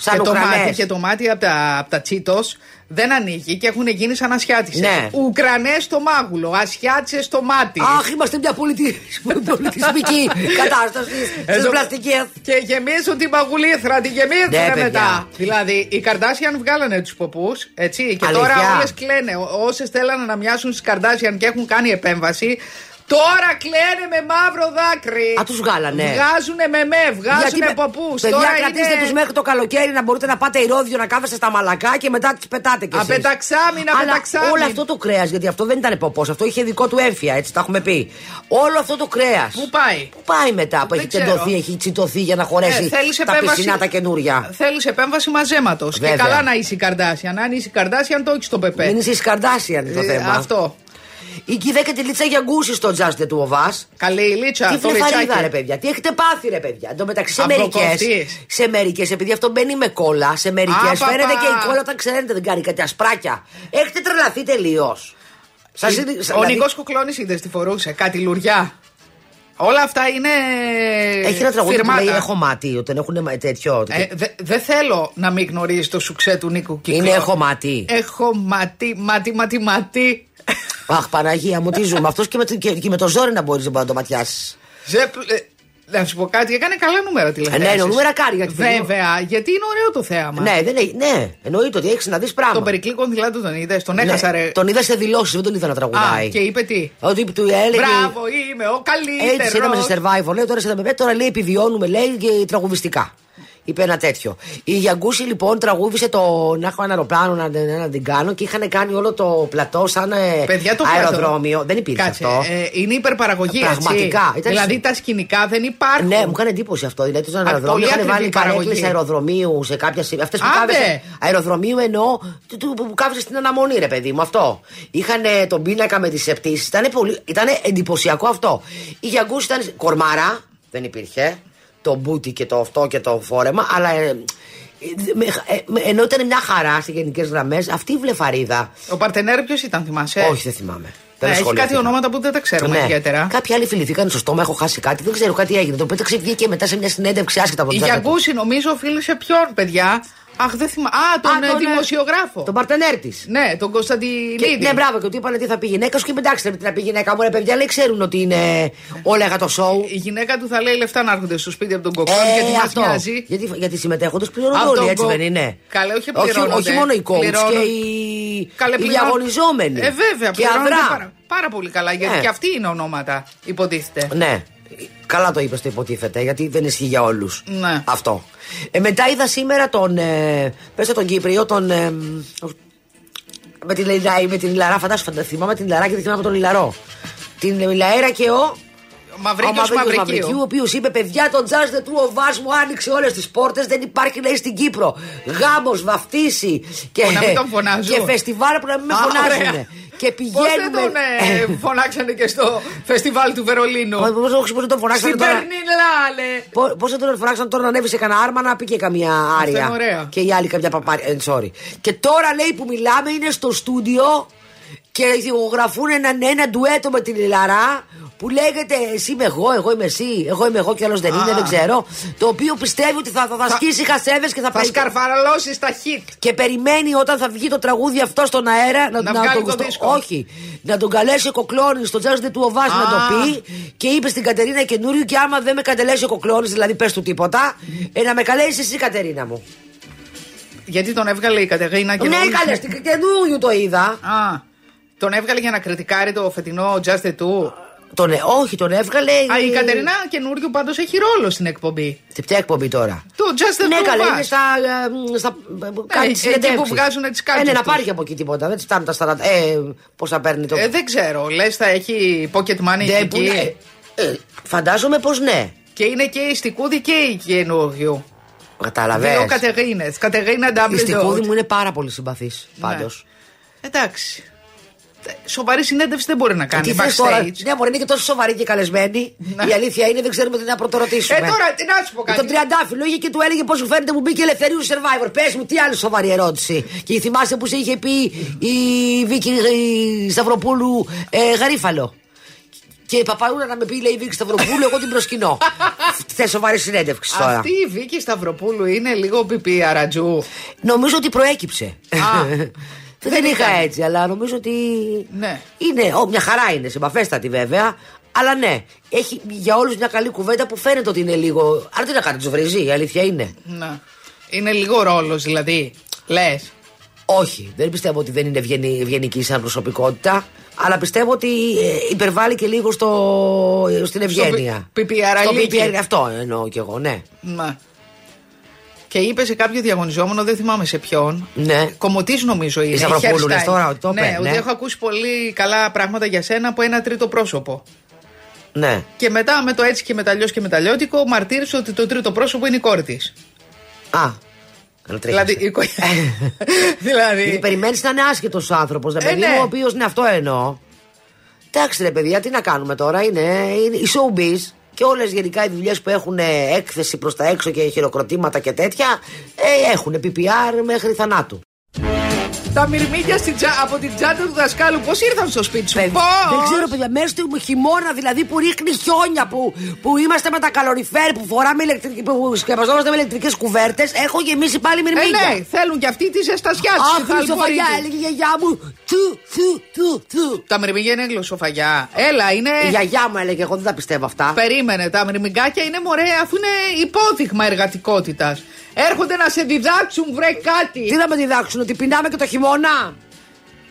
σαν, σαν Και το, μάτι, Ουκρανές. και το μάτι από τα, απ' τα τσίτος δεν ανοίγει και έχουν γίνει σαν ασιάτισες. Ναι. Ουκρανές στο μάγουλο, ασιάτισες στο μάτι. Αχ, είμαστε μια πολιτι... πολιτισμική κατάσταση στις Εδώ- πλαστικές. Και γεμίζουν την παγουλήθρα, τη γεμίζουν Ναι, παιδιά. μετά. Δηλαδή, οι Καρδάσιαν βγάλανε τους ποπούς, έτσι. Και Αλήθεια. τώρα όλες κλαίνε. Όσες θέλανε να μοιάσουν στις Καρδάσιαν και έχουν κάνει επέμβαση, τώρα κλαίνε με μαύρο δάκρυ. Α, τους βγάλανε. Βγάζουνε με με, βγάζουνε με- ποπού. Παιδιά, Τώρα κρατήστε είναι. τους μέχρι το καλοκαίρι να μπορείτε να πάτε ηρόδιο να κάθεστε στα μαλακά και μετά τι πετάτε κι εσείς. Απεταξάμινα, Αλλά απεταξάμινα. όλο αυτό το κρέας, γιατί αυτό δεν ήταν ποπός, αυτό είχε δικό του έμφυα, έτσι τα έχουμε πει. Όλο αυτό το κρέας. Πού πάει; Πού πάει μετά που Δεν έχει ξέρω. τεντωθεί, έχει τσιτωθεί για να χωρέσει Ε, θέλεις τα επέμβαση- πισινά τα καινούρια. Θέλεις επέμβαση μαζέματος. Και Βέβαια. καλά να είσαι η Καρδάσιαν. Αν είσαι η Καρδάσιαν, το έχεις στο πεπέ. Δεν είσαι Σκαρντάσιαν το Ε, θέμα. Αυτό. Η κυδέκα τη λίτσα για γκούση στο Just του Οβά. Καλή η Λίτσα, Τι το φλεφαρίδα λιτσάκι. ρε παιδιά, τι έχετε πάθει ρε παιδιά. Εν τω μεταξύ σε μερικέ. Αυροκοφτής. Σε μερικές, επειδή αυτό μπαίνει με κόλλα, σε μερικές Α, παπα. φαίνεται και η κόλλα όταν ξέρετε δεν κάνει κάτι ασπράκια. Έχετε τρελαθεί τελείως. Σας είναι- Ο δηλαδή, Νικό Κουκλώνης είδες τι φορούσε, κάτι λουριά. Όλα αυτά είναι. Έχει ένα τραγούδι που φυρμάτα. λέει Έχω μάτι, όταν έχουν μα- τέτοιο. Ε, δε- Δεν θέλω να μην γνωρίζει το σουξέ του Νίκου Κυκλώνη. Είναι έχω μάτι. Έχω ματί, ματί, ματί, ματί. Αχ, Παναγία μου, τι ζούμε. Αυτός και, με το- και, και με το ζόρι να μπορείς να το ματιάσεις. Ζεπ, ε, να σου πω κάτι, έκανε καλά νούμερα τηλεθέαση. ναι, είναι νούμερα κάρι, γιατί παιδί μου. Βέβαια, γιατί είναι ωραίο το θέαμα. Ναι, δεν έχει, ναι, εννοείται ότι έχεις να δεις πράγμα. Τον περικλίκον δηλαδή τον είδες, τον Ναι, έχασα ρε. Τον είδα σε δηλώσεις, δεν τον είδα να τραγουδάει. Α, και είπε τι; Ότι του έλεγε. Μπράβο, είμαι ο καλύτερο. Έτσι είδαμε σε survivor. Λέει τώρα σε survivor. Τώρα λέει επιβιώνουμε, λέει και τραγουδιστικά. Είπε ένα τέτοιο. Η Γιαγκούση λοιπόν τραγούδισε το να έχω ένα αεροπλάνο να, να, να την κάνω και είχαν κάνει όλο το πλατό σαν ε, Παιδιά, το αεροδρόμιο. πλατό. Δεν υπήρχε Κάτσε, αυτό. ε, είναι υπερπαραγωγή. Πραγματικά. Έτσι. Ήταν δηλαδή συ- τα σκηνικά δεν υπάρχουν. Ναι, μου έκανε εντύπωση αυτό. Δηλαδή, στον Α, αεροδρόμιο πολύ είχαν ακριβή βάλει παραγωγή. καρέκλε αεροδρομίου σε κάποια σημεία. Αυτές που Άντε! κάθεσαι. Αεροδρομίου εννοώ του- του- που κάθεσαι στην αναμονή, ρε παιδί μου. Αυτό. Είχαν ε, τον πίνακα με τις επτήσει. Ήταν, πολύ... ήταν εντυπωσιακό αυτό. Η Γιαγκούση ήταν κορμάρα, δεν υπήρχε. Το μπούτι και το αυτό και το φόρεμα, αλλά. ε, ε, με- ε, με- ενώ ήταν μια χαρά σε γενικές γραμμές, αυτή η βλεφαρίδα. Ο παρτενέρ ποιος ήταν, θυμάσαι; Όχι, δεν θυμάμαι. Ναι, Δεν έχει ασχολήθηκα. κάτι ονόματα που δεν τα ξέρουμε Ναι. ιδιαίτερα. Κάποιοι άλλοι φιληθήκαν στο στόμα, έχω χάσει κάτι, δεν ξέρω κάτι έγινε. Το πέταξε βγήκε μετά σε μια συνέντευξη άσχετα από Η τον Τζάκα του. Γιαγκούση νομίζω οφείλει σε ποιον, παιδιά; Αχ, δεν θυμάμαι. Α, τον, Α, ε, τον, ε, δημοσιογράφο. Τον παρτενέρ της. Ναι, τον Κωνσταντινίδη. Ναι, μπράβο, και του είπανε τι θα πει η γυναίκα σου και εντάξει, τι να πει η γυναίκα μου, ρε παιδιά, λέει ξέρουν ότι είναι όλα για το σοου. Η γυναίκα του θα λέει λεφτά να έρχονται στο σπίτι από τον κοκκόν γιατί μας Ε, αυτό. μοιάζει. Γιατί, γιατί συμμετέχοντες πληρώνονται Από όλοι, τον έτσι κο- δεν είναι. Καλέ, όχι όχι, πληρώνονται. όχι μόνο οι coach Πληρώνουν- και οι, Καλέ, οι πληρώνουν- διαγωνιζόμενοι. Ε, βέβαια, και πληρώνονται αδρά. πάρα, πάρα πολύ καλά. Γιατί Ναι. και αυτοί είναι ονόματα, υποτίθεται. Ναι. Καλά το είπες το υποτίθεται, γιατί δεν ισχύει για όλους. Ναι. Αυτό. Ε, μετά είδα σήμερα τον. Ε, πες το τον Κύπριο, τον. Ε, με την, Λιλα- με την Λαρά, φαντάσου, φαντα- θυμάμαι την Λαρά και τη θυμάμαι τον Λιλαρό. Την Λαέρα και ο. Ο Μαυρίκιος ο Μαυρίκιος Μαυρικίου. ο οποίος είπε: Παιδιά, τον Τζάζ του ο Βάς μου άνοιξε όλες τις πόρτες. Δεν υπάρχει, λέει, στην Κύπρο. Γάμος, βαφτίσει και, Που να μην τον φωνάζουν. και φεστιβάλ που να μην με Α, φωνάζουν. Ωραία. Και Πώς δεν πηγαίνουμε. τον ε, φωνάξανε και στο φεστιβάλ του Βερολίνου; Πώς δεν τον φωνάξανε Στην τώρα; Περνιλάλε. Πώς δεν τον φωνάξαν τώρα να ανέβει σε κανένα άρμα να πει και καμία άρια. είναι ωραία. Και οι άλλοι καμιά παπάρια. Ε, sorry. Και τώρα λέει που μιλάμε είναι στο στούντιο και ηχογραφούν ένα, ένα ντουέτο με την Λιλαρά που λέγεται Εσύ είμαι εγώ, εγώ είμαι εσύ, εγώ είμαι εγώ και άλλος δεν είναι, Α. δεν ξέρω. Το οποίο πιστεύει ότι θα, θα, θα σκίσει χασέβες και θα, Θα πε- σκαρφαραλώσει τα hit. και περιμένει όταν θα βγει το τραγούδι αυτό στον αέρα Να βγάλει τον το στο- δίσκο. Όχι. Να τον καλέσει ο Κοκλώνης στο Τζάζ του Οβάς να Α. το πει και είπε στην Κατερίνα καινούριο και άμα δεν με κατελέσει ο Κοκλώνης, δηλαδή πες του τίποτα, ε, να με καλέσεις εσύ Κατερίνα μου. Γιατί τον έβγαλε η Κατεγίνα και ναι, όλοι- καλέ, στην καινούριο το είδα. Α, τον έβγαλε για να κριτικάρει το φετινό Just the Two. Τον, ε, όχι, τον έβγαλε. Α, η ε, Κατερίνα καινούριο πάντως έχει ρόλο στην εκπομπή. Σε ποια εκπομπή τώρα; Το Just the Ναι, Two. καλά, Vaz. είναι στα. ε, στα κάνει εκεί συνεντεύξεις. που βγάζουν τις Ε, ναι, κάρτες να τους. πάρει και από εκεί τίποτα. Δεν τη φτάνουν τα 40. Ε, πόσα παίρνει το. Ε, δεν ξέρω. Λες, θα έχει pocket money Ναι, εκεί; που είναι- ε, φαντάζομαι πως ναι. Και είναι και η Στικούδη και η καινούριο. Καταλαβαίνεις. Δύο Κατεγίνε. Κατεγίνα Η double στικούδη dose. μου είναι πάρα πολύ συμπαθής. Πάντως. Εντάξει. Ε, Σοβαρή συνέντευξη δεν μπορεί να κάνει. Τι θες τώρα, backstage. ναι, μπορεί είναι και τόσο σοβαρή και καλεσμένη. Ναι. Η αλήθεια είναι δεν ξέρουμε τι να πρωτορωτήσουμε. Ε, τώρα τι να σου πω κάτι. Τον Τριαντάφυλλο είχε και του έλεγε πώς σου φαίνεται που μπήκε ελευθερίου survivor. Πες μου, τι άλλη σοβαρή ερώτηση. Και θυμάστε που σε είχε πει η Βίκη η Σταυροπούλου ε, Γαρίφαλο. Και η Παπαούλα να με πει, λέει η Βίκη Σταυροπούλου, εγώ την προσκυνώ. Θες σοβαρή συνέντευξη τώρα. Αυτή η Βίκη Σταυροπούλου είναι λίγο πιπί αρατζού. Νομίζω ότι προέκυψε. Α, δεν δεν είχα ήταν. έτσι, αλλά νομίζω ότι. Ναι. Είναι, ό, μια χαρά είναι, συμπαφέστατη βέβαια. Αλλά ναι, έχει για όλους μια καλή κουβέντα που φαίνεται ότι είναι λίγο. Αλλά τι να κάνει, τους βρίζει, η αλήθεια είναι. Ναι. Είναι λίγο ρόλος δηλαδή. Λες. Όχι, δεν πιστεύω ότι δεν είναι ευγενή, ευγενική σαν προσωπικότητα. Αλλά πιστεύω ότι ε, υπερβάλλει και λίγο στο, στην ευγένεια. πι- πιπιαραλίκι. Στο πιπιαρ- Αυτό εννοώ κι εγώ, ναι. Ναι. Και είπε σε κάποιο διαγωνιζόμενο, δεν θυμάμαι σε ποιον. Ναι. Κομωτής νομίζω είναι. Σταυροπούλου hairstyle. λες τώρα ότι το Ναι, είπε, ότι ναι. έχω ακούσει πολύ καλά πράγματα για σένα από ένα τρίτο πρόσωπο. Ναι. Και μετά με το έτσι και με τα αλλιώς και με τα λιώτικο, μαρτύρησε ότι το τρίτο πρόσωπο είναι η κόρη της. Α, Δηλαδή. η κο- δηλαδή. Γιατί περιμένεις να είναι άσχετος άνθρωπος, ρε Ε, παιδί ναι. μου, ο οποίο είναι αυτό εννοώ. Εντάξει, ρε παιδιά, τι να κάνουμε τώρα. Είναι, είναι η showbiz και όλες γενικά οι δουλειές που έχουν ε, έκθεση προς τα έξω και χειροκροτήματα και τέτοια ε, έχουν PPR μέχρι θανάτου. Τα μυρμήγκια στην τσα- από την τσάντα του δασκάλου πώς ήρθαν στο σπίτι σου; Παιδ- Πώς; Δεν ξέρω, παιδιά, μέσα του χειμώνα δηλαδή που ρίχνει χιόνια, που, που είμαστε με τα καλοριφέρ, που φοράμε ηλεκτρική, που σκεπαζόμαστε με ηλεκτρικές κουβέρτες, έχω γεμίσει πάλι Ε, μυρμήγκια. ναι, θέλουν και αυτοί τη ζεστασιά Αχ, του. Χριστοφαγιά, έλεγε η γιαγιά μου. Του, του, του, του. Τα μυρμήγκια είναι γλωσσοφαγιά. Έλα, είναι. Η γιαγιά μου έλεγε, εγώ δεν τα πιστεύω αυτά. Περίμενε, τα μυρμηγκάκια είναι μωρέ αφού είναι υπόδειγμα εργατικότητας. Έρχονται να σε διδάξουν, βρε κάτι. Τι να με διδάξουν, ότι πεινάμε και το χειμώνα.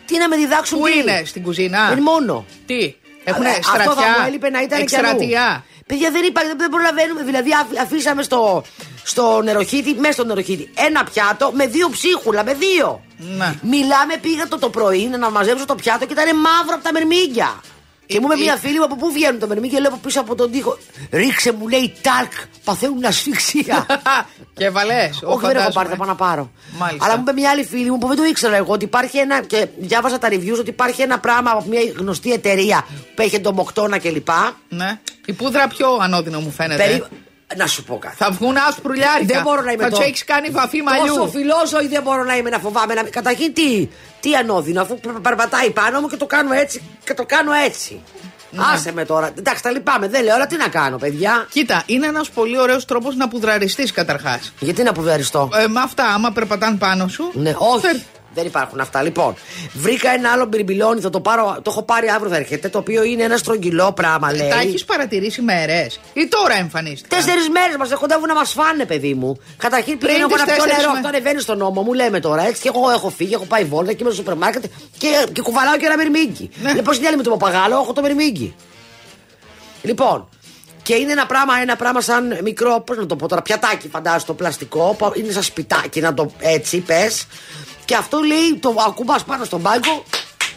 Τι να με διδάξουν, Πού τι; είναι, στην κουζίνα; Είναι μόνο. Τι, έχουν Αλλά Αυτό θα μου στρατιά, έλειπε να ήταν και αλλού. εκστρατεία; Παιδιά δεν υπάρχει, δεν προλαβαίνουμε. Δηλαδή αφ- αφήσαμε στο, στο νεροχύτη, μέσα στο νεροχύτη. Ένα πιάτο με δύο ψίχουλα, με δύο. Ναι. Μιλάμε, πήγα το, το πρωί να μαζέψω το πιάτο και ήταν μαύρο από τα μερμήγκια. Και μου είπε Ε, μια ε. φίλη μου από πού βγαίνουν τα μερμήγκια, λέω από πίσω από τον τοίχο. Ρίξε μου λέει τάλκ, παθαίνουν ασφυξία. και βαλέ. Όχι, δεν έχω πάρει, θα πάω να πάρω. Μάλιστα. Αλλά μου είπε μια άλλη φίλη μου που δεν το ήξερα εγώ ότι υπάρχει ένα. και διάβασα τα reviews ότι υπάρχει ένα πράγμα από μια γνωστή εταιρεία που έχει τον Μοκτόνα κλπ. Ναι. Η πούδρα πιο ανώδυνο μου φαίνεται. Περί... Να σου πω κάτι. Θα βγουν άσπρουλιάρικα. Δεν μπορώ να είμαι Θα τόσο- τους έχεις κάνει βαφή μαλλιού. Τόσο φιλόζωη δεν μπορώ να είμαι να φοβάμαι. Να... Καταρχήν τι, τι ανώδυνο, αφού πε- περπατάει πάνω μου και το κάνω έτσι και το κάνω έτσι. Ναι. Άσε με τώρα. Εντάξει, τα λυπάμαι. Δεν λέω, αλλά τι να κάνω, παιδιά. Κοίτα, είναι ένας πολύ ωραίος τρόπος να πουδραριστείς καταρχάς. Γιατί να πουδαριστώ. Ε, με αυτά, άμα περπατάνε πάνω σου. Ναι, όχι. Δεν υπάρχουν αυτά. Λοιπόν, βρήκα ένα άλλο μπιρμπιλόνι, θα το πάρω. Το έχω πάρει αύριο, θα έρχεται. Το οποίο είναι ένα στρογγυλό πράγμα, λέει. Ε, Τα έχεις παρατηρήσει μέρες. Ή τώρα εμφανίστηκαν; Τέσσερις μέρες μας κοντεύουν να μας φάνε, παιδί μου. Καταρχήν πήγαινε εγώ τις να πιω τέσσερις νερό. με- Αυτό ανεβαίνει στον νόμο μου, λέμε τώρα. Έτσι και εγώ έχω φύγει, έχω πάει βόλτα και είμαι στο σούπερ μάρκετ και, και κουβαλάω και ένα μυρμήγκι. Ναι. Λοιπόν, στην άλλη με το παπαγάλο, έχω το μυρμήγκι. Λοιπόν, και είναι ένα πράγμα, ένα πράγμα σαν μικρό, πώς να το πω τώρα, πιατάκι φαντάζομαι το πλαστικό, που είναι σαν σπιτάκι, να το έτσι πες. Και αυτό λέει, το ακουμπάς πάνω στον πάγκο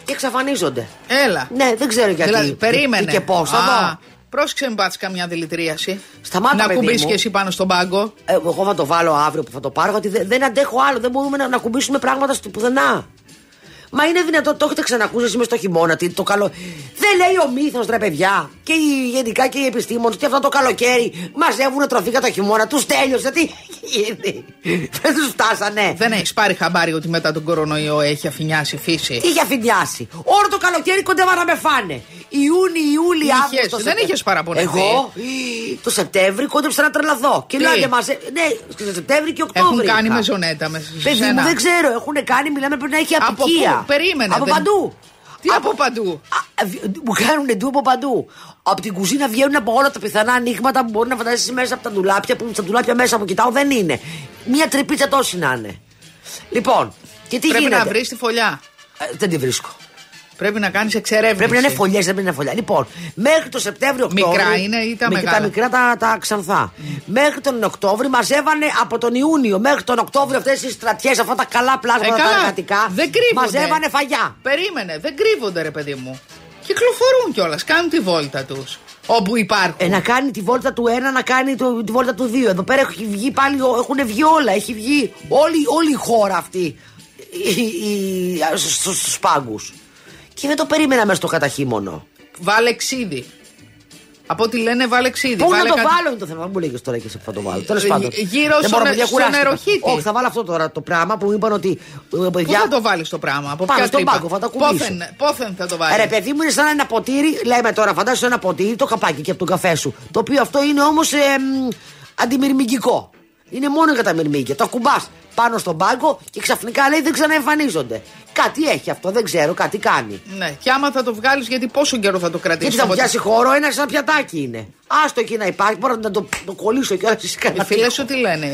και εξαφανίζονται. Έλα. Ναι, δεν ξέρω γιατί. Δηλαδή, περίμενε. Τι και πώς, θα Α, δω. Πρόσεξε μην πάτσει καμιά δηλητηρίαση. Σταμάτα, Να παιδί κουμπίσεις μου. και εσύ πάνω στον πάγκο. Ε, εγώ θα το βάλω αύριο που θα το πάρω, γιατί δεν, δεν αντέχω άλλο. Δεν μπορούμε να, να κουμπίσουμε πράγματα στο πουθενά. Μα είναι δυνατόν, το έχετε ξανακούσει εσείς μες στο χειμώνα, τι, το καλό. Δεν λέει ο μύθος, ρε παιδιά, και οι, γενικά και οι επιστήμονες, ότι αυτό το καλοκαίρι μαζεύουν τροφή για το χειμώνα. Τους τέλειωσε, τι έχει γίνει. Δεν τους φτάσανε. Δεν έχεις πάρει χαμπάρι ότι μετά τον κορονοϊό έχει αφηνιάσει η φύση; Τι είχε αφηνιάσει. Όλο το καλοκαίρι κοντεύα να με φάνε. Ιούνι, Ιούλη, Είχες, Αύγουστο. δεν Σεπτέμβρη. είχες παραπονεθεί. Εγώ το Σεπτέμβρη κόντεψα να τρελαθώ. Και Τι; λέω μαζε... Ναι, στο Σεπτέμβρη και Οκτώβρη. Έχουν κάνει είχα. μεζονέτα μέσα σε Παιδί μου, σένα. δεν ξέρω. Έχουν κάνει, μιλάμε πρέπει να έχει Από απικία. πού; Περίμενε, Από δεν- παντού. Τι από παντού; Α, β- Μου κάνουν ντου από παντού. Από την κουζίνα βγαίνουν από όλα τα πιθανά ανοίγματα που μπορεί να φανταστείς μέσα από τα ντουλάπια. Που στα ντουλάπια μέσα που κοιτάω δεν είναι. Μία τρυπίτσα τόση να είναι. Λοιπόν, και τι Πρέπει γίνεται; να βρεις τη φωλιά. Ε, δεν τη βρίσκω. Πρέπει να κάνει εξερεύνηση. Πρέπει να είναι φωλιέ, δεν πρέπει να είναι φωλιά. Λοιπόν, μέχρι το Σεπτέμβριο Μικρά Οκτώβριο. είναι ή τα μικ- μεγάλα? Τα μικρά τα, τα ξανθά. Μέχρι τον Οκτώβριο μαζεύανε από τον Ιούνιο μέχρι τον Οκτώβριο αυτέ οι στρατιέ, αυτά τα καλά πλάσματα Ε, τα καλά. εργατικά. Δεν κρύβονται. Μαζεύανε φαγιά. Περίμενε, δεν κρύβονται ρε παιδί μου. Κυκλοφορούν κιόλα, κάνουν τη βόλτα του. Όπου υπάρχουν. Ε, να κάνει τη βόλτα του ένα, να κάνει το, τη βόλτα του δύο. Εδώ πέρα έχει βγει πάλι, έχουν βγει όλα. Έχει βγει όλη, όλη η χώρα αυτή στου πάγκου. Και δεν το περίμενα μέσα στο καταχύμωνο. Βάλε ξύδι. Από ό,τι λένε, βάλε ξύδι. Πού βάλε να το κα- βάλω είναι το θέμα. Μην μου λέγε τώρα και σε αυτό το βάλω. Τέλος Ε, πάντων. γύρω Δεν στο μπορώ, νε- παιδιά, στο κουράστηκα. νεροχύτη. Όχι, θα βάλω αυτό τώρα το πράγμα που μου είπαν ότι. ε, Πού Παιδιά, θα το βάλεις το πράγμα, από Πάνω ποια στον τρύπα; πάγκο, θα το κουμπίσω. Πόθεν, πόθεν θα το βάλεις. Ε, Ρε παιδί μου είναι σαν ένα ποτήρι, λέμε τώρα, φαντάζεσαι ένα ποτήρι, το καπάκι και από τον καφέ σου. Το οποίο αυτό είναι όμως ε, μ, αντιμυρμηγκικό. Είναι μόνο για τα μυρμήγκια. Το ακουμπάς πάνω στον πάγκο και ξαφνικά λέει δεν ξαναεμφανίζονται. Κάτι έχει αυτό, δεν ξέρω, κάτι κάνει. Ναι, και άμα θα το βγάλεις, γιατί πόσο καιρό θα το κρατήσεις. Γιατί θα πιάσει χώρο, ένα σαν πιατάκι είναι. Άστο εκεί να υπάρχει, μπορώ να το, το κολλήσω και όλα Οι φίλες σου τι λένε;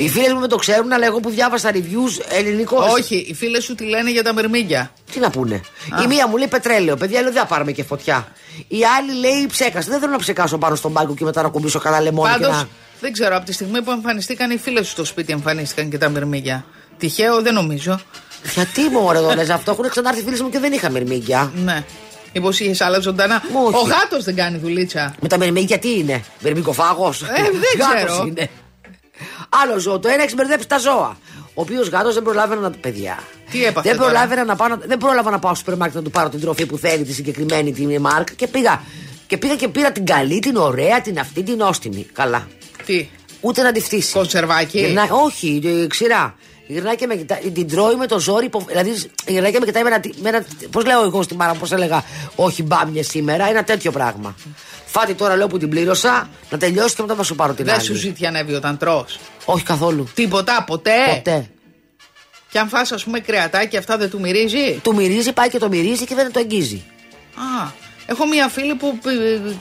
Οι φίλες μου με το ξέρουν, αλλά εγώ που διάβασα reviews ελληνικός. Όχι, οι φίλες σου τι λένε για τα μυρμήγκια. Τι να πούνε; Η μία μου λέει πετρέλαιο. Παιδιά, λέω δεν θα πάρουμε και φωτιά. Η άλλη λέει ψέκασε. Δεν θέλω να ψεκάσω πάνω στον πάγκο και μετά να κουμπίσω καλά λεμόνι. Πάντως, και να... δεν ξέρω, από τη στιγμή που εμφανιστήκαν οι φίλες σου στο σπίτι, εμφανίστηκαν και τα μυρμήγκια. Τυχαίο δεν νομίζω. Γιατί μου ωραία το λες αυτό; Έχουν ξανάρθει φίλε μου και δεν είχα μυρμήγκια. Ναι. Μήπως είχες άλλα ζωντανά; Όχι. Ο γάτος δεν κάνει δουλίτσα. Με τα μυρμήγκια τι είναι; Μυρμικοφάγος; Ε, δεν ξέρω. είναι. Άλλο ζώο. Το ένα έχει μπερδέψει τα ζώα. Ο οποίος γάτος δεν προλάβαινε να. Παιδιά. Τι έπαθε δεν, τώρα; προλάβαινα να πάω, να- δεν πρόλαβα να πάω στο σούπερ μάρκετ να του πάρω την τροφή που θέλει, τη συγκεκριμένη την μάρκα και πήγα. Και πήγα και πήρα την καλή, την ωραία, την αυτή, την νόστιμη. Καλά. Τι; Ούτε να τη φτύσει. Κονσερβάκι; Γυρνάει, όχι, ε, ξηρά. Γυρνάει και με κοιτάει, την τρώει με το ζόρι. υπο- Δηλαδή, γυρνάει και με κοιτάει με ένα. με ένα Πώς λέω εγώ στην μάρα, πώς έλεγα, Όχι μπάμια σήμερα, ένα τέτοιο πράγμα. Φάτη τώρα λέω που την πλήρωσα, να τελειώσει και μετά θα σου πάρω την Δεν άλλη. σου ζητιανεύει όταν τρώ. Όχι καθόλου. Τίποτα, ποτέ. Ποτέ. Και αν φας ας πούμε κρεατάκι, αυτά δεν του μυρίζει; Του μυρίζει, πάει και το μυρίζει και δεν το αγγίζει. Α, έχω μία φίλη που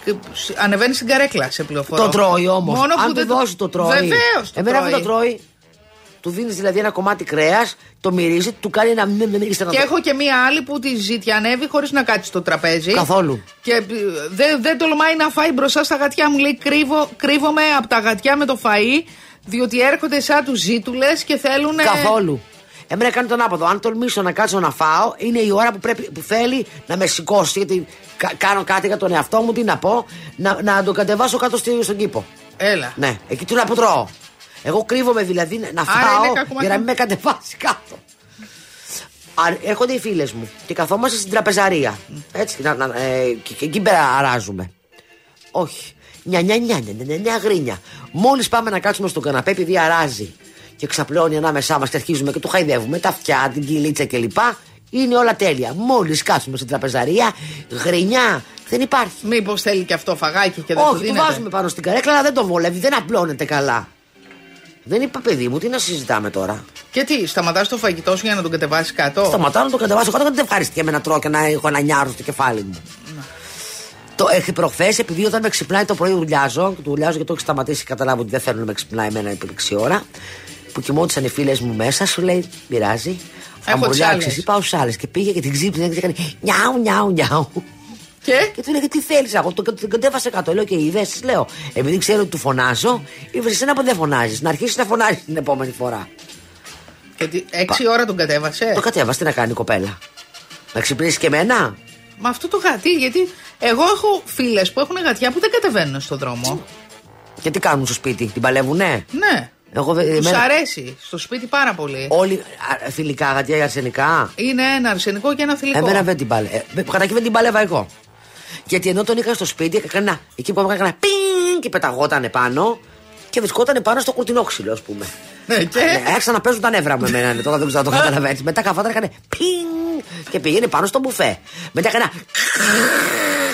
ε, ε, ανεβαίνει στην καρέκλα σε πληροφορώ. Το τρώει όμως. Μόνο Αν που του δεν δώσει το τρώει. Βεβαίως. Εμένα δεν το τρώει. Του δίνεις δηλαδή ένα κομμάτι κρέας, το μυρίζει, του κάνει ένα μ- μ- μ- ύστερα Και το- έχω και μία άλλη που τη ζητιανεύει χωρίς να κάτσει στο τραπέζι. Καθόλου. Και ε, δεν δεν τολμάει να φάει μπροστά στα γατιά μου. Λέει κρύβω, κρύβομαι από τα γατιά με το φαΐ Διότι έρχονται σαν τους ζήτουλες και θέλουν. Καθόλου. Εμένα κάνει τον άποδο. Αν τολμήσω να κάτσω να φάω, είναι η ώρα που, πρέπει, που θέλει να με σηκώσει. Γιατί κα- κάνω κάτι για τον εαυτό μου, τι να πω, να, να τον κατεβάσω κάτω στη- στον κήπο. Έλα. Ναι, εκεί του να που τρώω. Εγώ κρύβομαι δηλαδή να- να Άρα φάω είναι κακομαθημένο. για να μην με κατεβάσει κάτω. Α, Έρχονται οι φίλες μου και καθόμαστε στην τραπεζαρία. Έτσι, να, να, ε, και, και εκεί πέρα αράζουμε. Όχι. Νια, νια, νια, νια, νια, νια, γρίνια. Μόλις πάμε να κάτσουμε στον καναπέ, επειδή αράζει και ξαπλώνει ανάμεσά μας και αρχίζουμε και του χαϊδεύουμε τα αυτιά, την κυλίτσα κλπ. Είναι όλα τέλεια. Μόλις κάτσουμε στην τραπεζαρία, γρινιά δεν υπάρχει. Μήπως θέλει και αυτό φαγάκι και δεν του Όχι, του δίνεται; βάζουμε πάνω στην καρέκλα, αλλά δεν το βολεύει, δεν απλώνεται καλά. Δεν είπα παιδί μου, τι να συζητάμε τώρα; Και τι, σταματάς το φαγητό σου για να τον κατεβάσεις κάτω; Σταματάω να το κατεβάσω κάτω, δεν ευχαριστήκαμε να τρώω και να έχω ένα νιάρο στο κεφάλι μου. Το έχει προχθές, επειδή όταν με ξυπνάει το πρωί δουλειάζω, του δουλειάζω και το έχει σταματήσει, καταλάβω ότι δεν θέλω να με ξυπνάει εμένα επί 6 ώρα. Που κοιμόντουσαν οι φίλες μου μέσα, σου λέει: Πειράζει. Θα Έχω μου τις ρουλιάξει, άλλες. εσύ πάω στι άλλες. Και πήγε και την ξύπνησε και έκανε νιάου, νιάου, νιάου. Και; Και του λέγε τι θέλεις, εγώ το, το κατέβασε κάτω. Λέω και είδες, λέω. Επειδή ξέρω ότι του φωνάζω, είπες ένα που δεν φωνάζεις. Να αρχίσεις να φωνάζεις την επόμενη φορά. Και τι, έξι ώρα τον κατέβασε; Το κατέβασε, τι να κάνει η κοπέλα. Να ξυπνήσει και εμένα; Μα αυτό το γατί, γιατί εγώ έχω φίλες που έχουν γατιά που δεν κατεβαίνουν στον δρόμο. Και τι κάνουν στο σπίτι, την παλεύουνε; Ναι. Εγώ, δε- Τους εμένα- αρέσει στο σπίτι πάρα πολύ. Όλοι α, φιλικά γατιά ή αρσενικά; Είναι ένα αρσενικό και ένα θηλυκό. Εμένα δεν την παλεύα. Ε, καταρχήν δεν την παλεύα εγώ. Γιατί ενώ τον είχα στο σπίτι, έκανα εκεί που έκανα πιν και πεταγόταν πάνω και βρισκόταν πάνω στο κουρτινόξυλο, ας πούμε. Ναι, και. Ναι, άρχισαν να παίζουν τα νεύρα μου εμένα, ναι, τώρα δεν ξέρω αν το καταλαβαίνεις. Μετά καθόταν, έκανε πιν και πήγαινε πάνω στο μπουφέ. Μετά έκανα.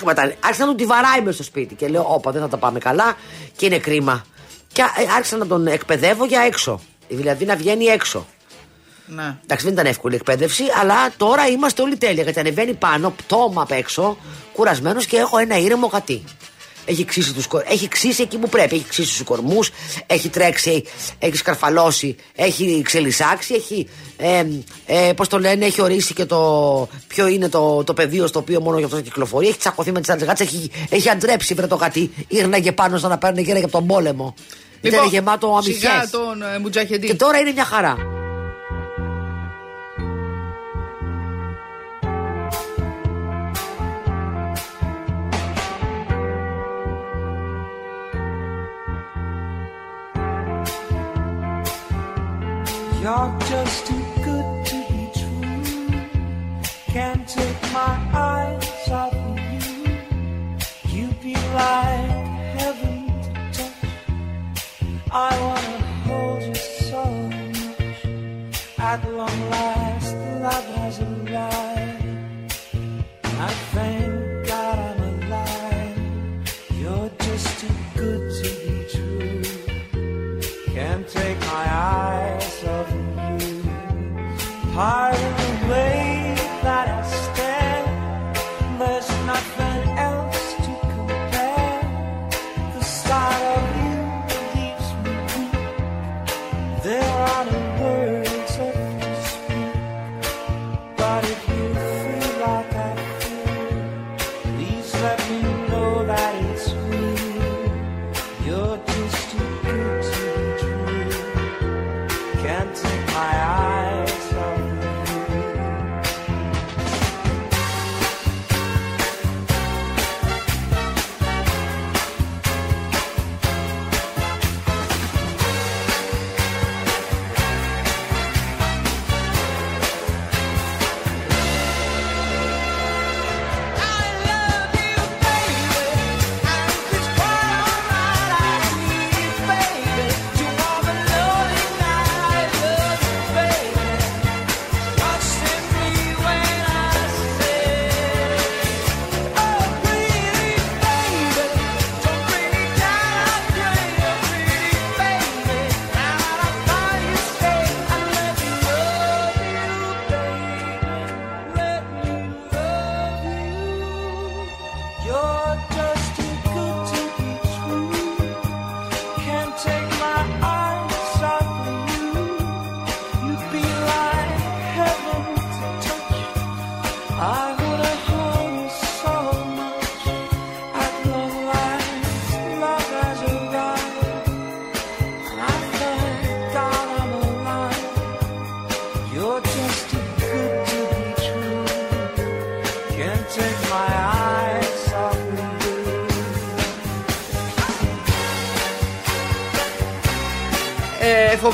Μετά άρχισα να του τη βαράει μες στο σπίτι και λέω: Όπα, δεν θα τα πάμε καλά και είναι κρίμα. Και ε, άρχισα να τον εκπαιδεύω για έξω. Δηλαδή να βγαίνει έξω. Ναι. Εντάξει, δεν ήταν εύκολη η εκπαίδευση, αλλά τώρα είμαστε όλοι τέλεια. Γιατί ανεβαίνει πάνω, πτώμα απ' έξω, κουρασμένος και έχω ένα ήρεμο γατί. Έχει ξύσει, τους, κορ- έχει ξύσει εκεί που πρέπει. Έχει ξύσει τους κορμούς, έχει τρέξει, έχει σκαρφαλώσει, έχει ξελισάξει, έχει. Ε, ε, Πώς το λένε, έχει ορίσει και το ποιο είναι το, το πεδίο στο οποίο μόνο γι' αυτό θα κυκλοφορεί. Έχει τσακωθεί με τις άλλες γάτσε, έχει, έχει αντρέψει βρε το γατί. Ήρναγε πάνω σαν να παίρνει γέρα από τον πόλεμο. Ήταν γεμάτο Λοιπόν, Σιγά αμυχέ. τον ε, Μουτζαχεντή. Και τώρα είναι μια χαρά. You're just too good to be true. Can't take my eyes off of you. You'd be like heaven to touch. I wanna hold you so much. At long last, love has arrived. I thank high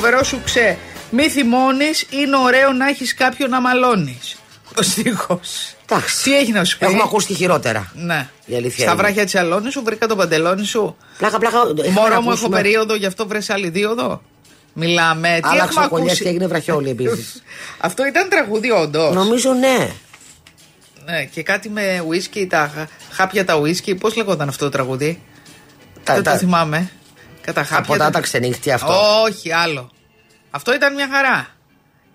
φοβερό σου ξέ. Μη θυμώνεις, είναι ωραίο να έχεις κάποιον να μαλώνεις. Ο στίχος. Εντάξει. Τι έχει να σου πει. Έχουμε ακούσει και χειρότερα. Ναι. Η αλήθεια Στα είναι. βράχια της αλόνη σου βρήκα το παντελόνι σου. Πλάκα, πλάκα. έχουμε Μωρό να μου έχω ακούσουμε- περίοδο, γι' αυτό βρες άλλη δίωδο. Μιλάμε. Τι Άλλαξε έχουμε ο κολλιάς ακούσει; και έγινε βραχιόλι επίσης. Αυτό ήταν τραγούδι, όντως. Νομίζω ναι. Ναι, και κάτι με ουίσκι, τα χα- χάπια τα ουίσκι. Πώς λεγόταν αυτό το τραγούδι; Τα, Δεν τα, το θυμάμαι. Κατά τα χάπια. ποτά τα- τα ξενύχτια αυτό. Όχι, άλλο. Αυτό ήταν μια χαρά.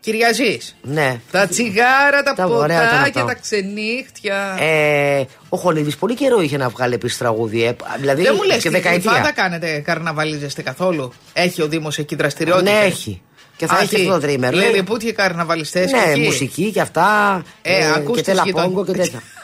Κυριαζή. Ναι. Τα τσιγάρα, τα, Τα ωραία ήταν ποτά αυτό. και τα ξενύχτια. Ε, ο Χολίδης πολύ καιρό είχε να βγάλει επίση τραγούδι. Ε, δηλαδή Δεν μου λες και και δεκαετία. κρυφά τα κάνετε, καρναβαλίζεστε καθόλου; Έχει ο Δήμος εκεί δραστηριότητες; Ναι, έχει. Και θα έχει αυτό το τρίμερο. Λιλιπούτια καρναβαλιστές. Ναι, μουσική και αυτά. Ε, ακούς και τις τελαπόγκο και γειτονιές. τέτοια.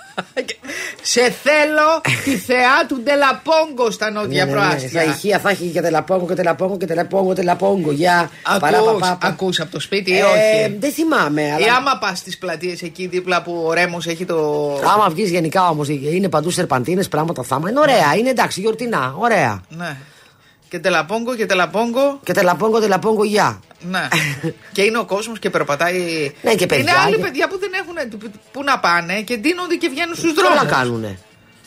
Σε θέλω τη θεά του Ντελαπόγκο στα Ναι, νότια ναι, ναι. Στα προάστια. ηχεία θα έχει και τελαπόγκο και τελαπόγκο και τελαπόγκο, τελαπόγκο. Για Ακούς, παράπαπα. ακούς από το σπίτι ή Ε, όχι; Δεν θυμάμαι. Ή Αλλά... άμα πας στις πλατείες εκεί δίπλα που ο Ρέμος έχει το. Άμα βγεις γενικά όμως, είναι παντού σερπαντίνες, πράγματα θάμα. Είναι ωραία, είναι εντάξει, γιορτινά, ωραία. Ναι. Και τελαπόγκο και τελαπόγκο. Και τελαπόγκο, τελαπόγκο, γεια. Ναι. και είναι ο κόσμος και περπατάει. Ναι, και παιδιά Είναι άλλοι και- παιδιά που δεν έχουν πού να πάνε και ντύνονται και βγαίνουν στους Τι όλα δρόμου. κάνουνε.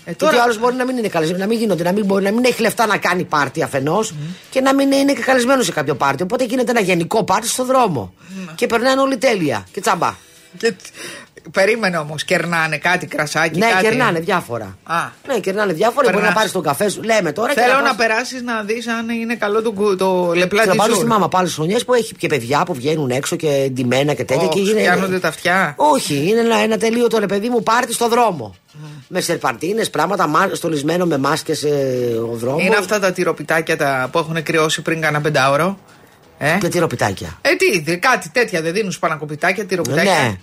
Ε, Τώρα... τώρα- ο άλλος μπορεί να μην είναι καλεσμένος, να μην γίνονται, να μην, μπορεί, να μην έχει λεφτά να κάνει πάρτι αφενός και να μην είναι και καλεσμένος σε κάποιο πάρτι. Οπότε γίνεται ένα γενικό πάρτι στο δρόμο. Και περνάνε όλοι τέλεια. Και τσαμπά. Και... Περίμενε όμως, κερνάνε κάτι κρασάκι. ναι, κάτι. κερνάνε διάφορα. Α. Ναι, κερνάνε διάφορα. Μπορεί Περνάς. να πάρεις τον καφέ σου. Λέμε τώρα και Θέλω να, να πας- περάσεις να δεις αν είναι καλό το, κου- το λεπλά Θέλω τη να πάω στη ζούρ. μάμα από άλλε χρονιέ που έχει και παιδιά που βγαίνουν έξω και ντυμένα και τέτοια. Ω, και είναι... πιάνονται τα αυτιά. Όχι, είναι ένα, ένα τελείω το ρε παιδί μου πάρτι στο δρόμο. Με σερπαντίνες, πράγματα μα- στολισμένο με μάσκες ο δρόμος. Είναι αυτά τα τυροπιτάκια τα που έχουν κρυώσει πριν κάνα πεντάωρο. Ε, Και τυροπιτάκια. ε τι, δε- κάτι τέτοια δεν δίνουν σπανακοπιτάκια, τυροπιτάκια. Ναι.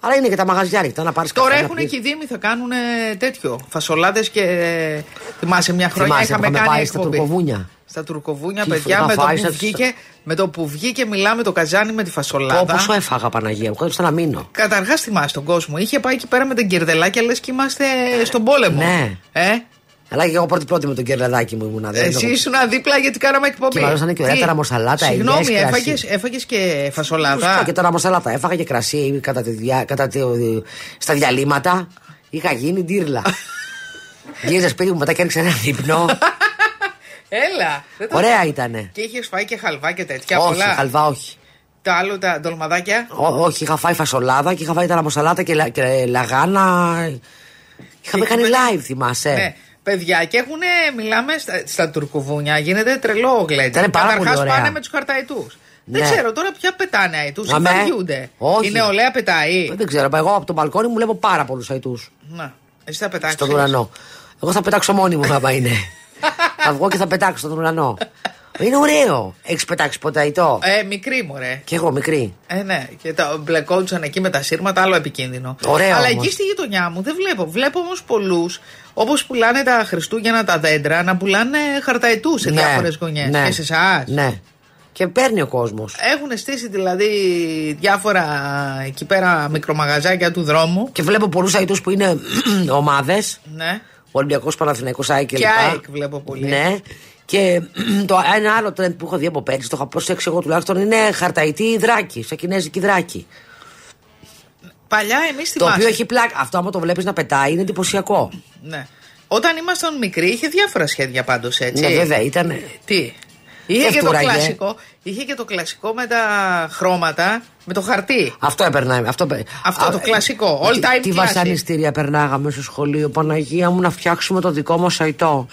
Αλλά είναι και τα μαγαζιά να πάρεις Τώρα έχουν και οι Δήμοι θα κάνουν ε, τέτοιο. Φασολάδες και. ε, θυμάσαι μια χρονιά Θυμάσαι που είχαμε είχαμε κάνει πάει στα εκπομπή. τουρκοβούνια. Στα τουρκοβούνια, Τι παιδιά, είχα με το, φάει που στα- βγήκε, με το που βγήκε μιλάμε το καζάνι με τη φασολάδα. Πόσο έφαγα Παναγία μου, κόντεψα να μείνω. Καταρχάς θυμάσαι τον κόσμο. Είχε πάει εκεί πέρα με την κερδελάκια λες και είμαστε στον πόλεμο. Ναι. Ε, Αλλά και εγώ πρώτη-πρώτη με τον κερλαδάκι μου ήμουνα. δεν εσύ το- ήσουν δίπλα γιατί κάναμε εκπομπή. Και βάζανε και ωραία Τι; ταραμοσαλάτα, Συγγνώμη, ελιές, κρασί. έφαγες, έφαγες και Πώς φασολάδα. είπα, Και τώρα μοσαλάτα. Έφαγα και κρασί κατά τη διά, κατά τη, στα διαλύματα. Είχα γίνει ντύρλα. Γύριζα σπίτι μου μετά και έριξα ένα δείπνο. Έλα. δεν το- Ωραία ήτανε. Και είχες φάει και χαλβά και τέτοια όχι, πολλά; χαλβά όχι. Τα άλλο τα ντολμαδάκια; Ό, όχι, είχα φάει φασολάδα και είχα φάει ταραμοσαλάτα και, λα- και λαγάνα. Είχαμε Και κάνει έχουμε- live, θυμάσαι. Ναι. Παιδιά, και έχουν, μιλάμε στα, στα τουρκουβούνια, γίνεται τρελό γλέντι. Ήταν πάρα πολύ ωραία. πάνε με τους χαρταϊτού. Δεν Ναι. ξέρω τώρα ποια πετάνε αϊτού ή Αμέ. βαριούνται. Όχι. Η νεολαία πετάει. Δεν ξέρω, εγώ από τον μπαλκόνι μου βλέπω πάρα πολλούς αϊτού Να, εσύ θα πετάξεις. στον ουρανό. Εγώ θα πετάξω μόνη μου άμα είναι. θα βγω και θα πετάξω στον ουρανό. Είναι ωραίο. Έχεις πετάξει ποτέ αϊτό. Ε, μικρή μου, ρε. Κι εγώ μικρή. Ε, ναι, και τα μπλεκόντουσαν εκεί με τα σύρματα, άλλο επικίνδυνο. Ωραίο Αλλά όμως. εκεί στη γειτονιά μου δεν βλέπω. Βλέπω όμως πολλούς, όπως πουλάνε τα Χριστούγεννα τα δέντρα, να πουλάνε χαρταετούς σε Ναι, διάφορες γωνιές. ναι. Και σε εσάς. Ναι. Και παίρνει ο κόσμος. Έχουν στήσει δηλαδή διάφορα εκεί πέρα μικρομαγαζάκια του δρόμου. Και βλέπω πολλούς αϊτού που είναι ομάδες. Ναι. Ολυμπιακός Παναθηναϊκός ΑΕΚ Και κλπ. ΑΕΚ βλέπω πολύ. Ναι. Και το ένα άλλο trend που έχω δει από πέρυσι, το είχα προσέξει εγώ τουλάχιστον, είναι χαρταϊτή δράκη, σαν κινέζικη δράκη. Παλιά εμείς Το θυμάσαι. οποίο έχει πλάκα. Αυτό, άμα το βλέπεις να πετάει, είναι εντυπωσιακό. Ναι. Όταν ήμασταν μικροί είχε διάφορα σχέδια πάντως έτσι. Ναι, βέβαια, ήταν. Τι; Είχε και, το φτούραγε. κλασικό, είχε και το κλασικό με τα χρώματα, με το χαρτί. Αυτό έπαιρναμε. Αυτό, Αυτό Α, το ε, κλασικό, all τι- time Τι classic. βασανιστήρια περνάγαμε στο σχολείο. Παναγία μου να φτιάξουμε το δικό μας αϊτό.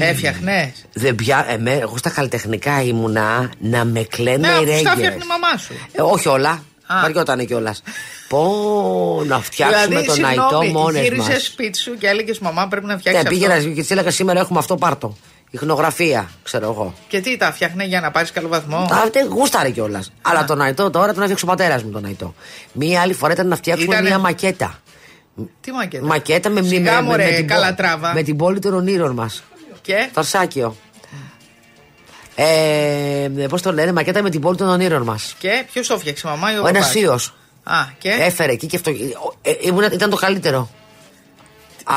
Έφτιαχνε. Δεν πια, εμέ, εγώ στα καλλιτεχνικά ήμουνα να με κλαίνε Ναι, οι αφού στα ρέγγερες. φτιάχνει η μαμά σου. Ε, όχι όλα. Α. Βαριότανε κιόλας. Πω να φτιάξουμε δηλαδή, τον αϊτό συγγνώμη, μόνε μας. γύρισε σπίτι σου και έλεγες Μαμά, πρέπει να φτιάξεις Ναι, αυτό. πήγαινα και της έλεγα σήμερα έχουμε αυτό πάρτο. Ιχνογραφία, ξέρω εγώ. Και τι, τα φτιάχνε για να πάρεις καλό βαθμό; Αυτή γούσταρε κιόλας. Αλλά τον αϊτό τώρα τον έφτιαξε ο πατέρας μου τον αϊτό. Μία άλλη φορά ήταν να φτιάξουμε Ήτανε- μία μακέτα. Τι μακέτα; Μακέτα με, Σιγά, με, μωρέ, με, την, πο- καλατράβα. με την πόλη των ονείρων μας. Και; Το Αρσάκιο. Ε, Πώς το λένε, μακέτα με την πόλη των ονείρων μας. Και ποιος το φτιάξε, μαμά ή ο Ο ένας παπάς; θείος. Α, και; Έφερε εκεί και αυτό. Ε, ήμουν- ήταν το καλύτερο.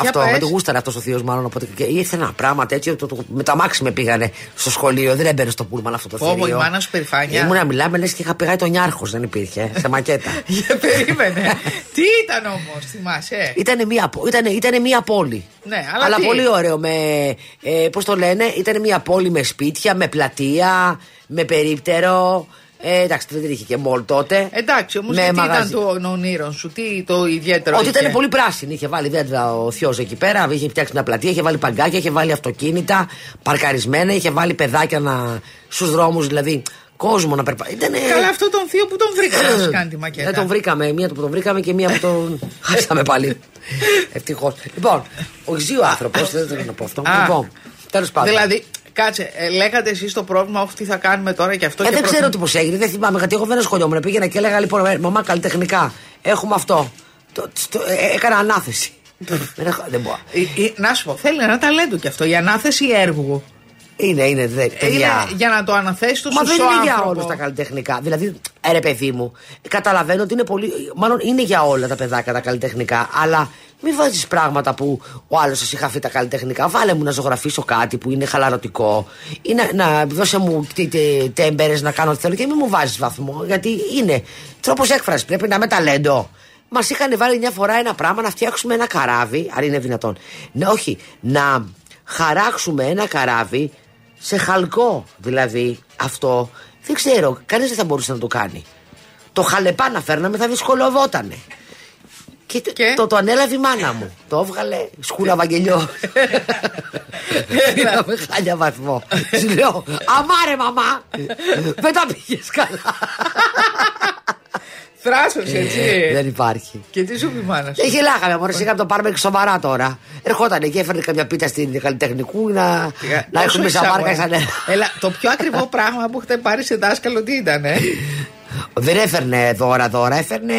Αυτό, πες. με το γούσταρε αυτός ο θείος, μάλλον. Οπότε και ήρθε ένα πράγμα τέτοιο. Το, το, με τα μάξι με πήγανε στο σχολείο. Δεν έμπαινε στο πούλμαν αυτό το Πω, πω, θηρίο. η μάνα σου περηφάνεια. Ήμουν να μιλάμε, λες και είχα πηγάει τον Νιάρχος, δεν υπήρχε. σε μακέτα. Για περίμενε. τι ήταν όμως, θυμάσαι. Ήτανε μία, πο- ήτανε, ήτανε μία πόλη. Ναι, αλλά τι; πολύ ωραίο. Με, ε, Πώς το λένε, ήταν μία πόλη με σπίτια, με πλατεία, με περίπτερο. Ε, εντάξει, δεν είχε και μόλ τότε. Εντάξει, όμως Με τι ήταν μαγαζί. των ονείρων σου, τι το ιδιαίτερο. Ότι είχε; ήταν πολύ πράσινη. Είχε βάλει δέντρα ο θείος εκεί πέρα, είχε φτιάξει μια πλατεία, είχε βάλει παγκάκια, είχε βάλει αυτοκίνητα παρκαρισμένα, είχε βάλει παιδάκια να... στους δρόμους, δηλαδή κόσμο να περπατάει. Ήτανε... Καλά, αυτό τον θείο που τον βρήκα να σου κάνει τη μακέτα. Δεν τον βρήκαμε. Μία που τον βρήκαμε και μία που τον. Χάσαμε πάλι. Ευτυχώς. Λοιπόν, ο ζει ο άνθρωπος, δεν θέλω να πω αυτό. Α. Λοιπόν, τέλος πάντων. Δηλαδή, κάτσε, ε, λέγατε εσείς το πρόβλημα, όχι τι θα κάνουμε τώρα και αυτό. Ε, και δεν προ- ξέρω τι πώς έγινε, δεν θυμάμαι γιατί εγώ δεν ασχολιόμουν. Πήγαινα και έλεγα λοιπόν, ε, μαμά καλλιτεχνικά. Έχουμε αυτό. Το, το- ε, έκανα ανάθεση. δεν, έχω, δεν μπορώ. Ε, ε, Να σου πω, θέλει ένα ταλέντο κι αυτό. Η ανάθεση έργου. Είναι, είναι, δε, παιδιά. Είναι για να το αναθέσεις το Μα δεν σωστό είναι για άνθρωπο. όλου τα καλλιτεχνικά. Δηλαδή, ε, ρε παιδί μου, καταλαβαίνω ότι είναι πολύ. Μάλλον είναι για όλα τα παιδάκια τα καλλιτεχνικά, αλλά μην βάζεις πράγματα που ο άλλος σας είχα τα καλλιτεχνικά. Βάλε μου να ζωγραφίσω κάτι που είναι χαλαρωτικό ή να, να δώσε μου τέμπερες να κάνω ό,τι θέλω και μην μου βάζεις βαθμό. Γιατί είναι τρόπος έκφρασης. Πρέπει να είμαι ταλέντο. Μας είχαν βάλει μια φορά ένα πράγμα να φτιάξουμε ένα καράβι, αν είναι δυνατόν. Ναι, όχι, να χαράξουμε ένα καράβι σε χαλκό. Δηλαδή αυτό δεν ξέρω, κανείς δεν θα μπορούσε να το κάνει. Το χαλεπά να φέρναμε θα δυσκολευότανε. Και, το- Και; Το, το ανέλαβε η μάνα μου. Το έβγαλε σκούλα Βαγγελιό. Πήραμε χάλια βαθμό. Σου λέω, αμάρε μαμά, δεν τα πήγες καλά. Θράσος, έτσι. Δεν υπάρχει. και τι σου πει η μάνα σου; Δεν γελάγαμε, μωρέ, σιγά να το πάρουμε και σοβαρά τώρα. Ερχόταν και έφερε καμιά πίτα στην καλλιτεχνικού να, να Όσο έχουμε είσαι σαν αγόρι. βάρκα σαν νερά. Έλα, το πιο ακριβό πράγμα που έχετε πάρει σε δάσκαλο τι ήταν, ε; Δεν έφερνε δώρα δώρα, έφερνε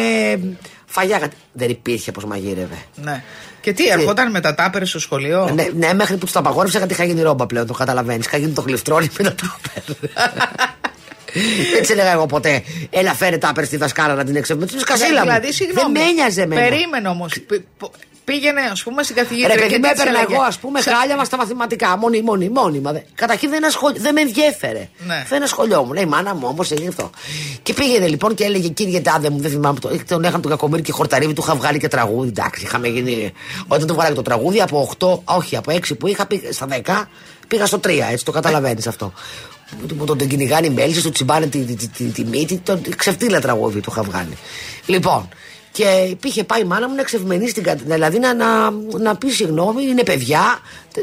φαγιά. Δεν υπήρχε πώ μαγείρευε. ναι. Και τι, ερχόταν με τα τάπερ στο σχολείο; Ναι, ναι, μέχρι που τους τα απαγόρευσα γιατί είχα γίνει ρόμπα πλέον, το καταλαβαίνεις. Είχα γίνει το γλυφτρόνι με τα τάπερ. Έτσι έλεγα εγώ ποτέ. Έλα, φέρε τάπερ στη δασκάλα να την εξεύουμε. Τους κασίλα μου. δηλαδή, συγγνώμη. Δεν με ένοιαζε εμένα. Περίμενε όμως. Πήγαινε, ας πούμε, στην καθηγήτρια. Ρε παιδί και μου, τι της έπαιρνα έλεγε. εγώ, ας πούμε, Σα- χάλια μας στα μαθηματικά. Μόνη, μόνη, μόνιμα. Δε- Καταρχήν δεν, ασχολ... δεν με ενδιέφερε. Ναι. Δεν ασχολιόμουν. Η μάνα μου όμως έγινε αυτό. Και πήγαινε λοιπόν και έλεγε, κύριε Τάδε μου, δεν θυμάμαι. Το... Τον έχαμε τον κακομίρι και χορταρίβι, του είχα βγάλει και τραγούδι. Εντάξει, είχαμε γίνει. Όταν του βγάλα και το τραγούδι από 8, όχι, από 6 που είχα, πήγα στα 10, πήγα στο 3, έτσι το καταλαβαίνεις αυτό. Που τον, τον κυνηγάνε οι μέλισσε, του τσιμπάνε τη, τη, τη, τη, τη μύτη, τον ξεφτύλα τραγούδι του είχα βγάλει. Λοιπόν, και πήγε πάει η μάνα μου να εξευμενήσει την κατ... Δηλαδή να, να, να πει συγγνώμη, είναι παιδιά.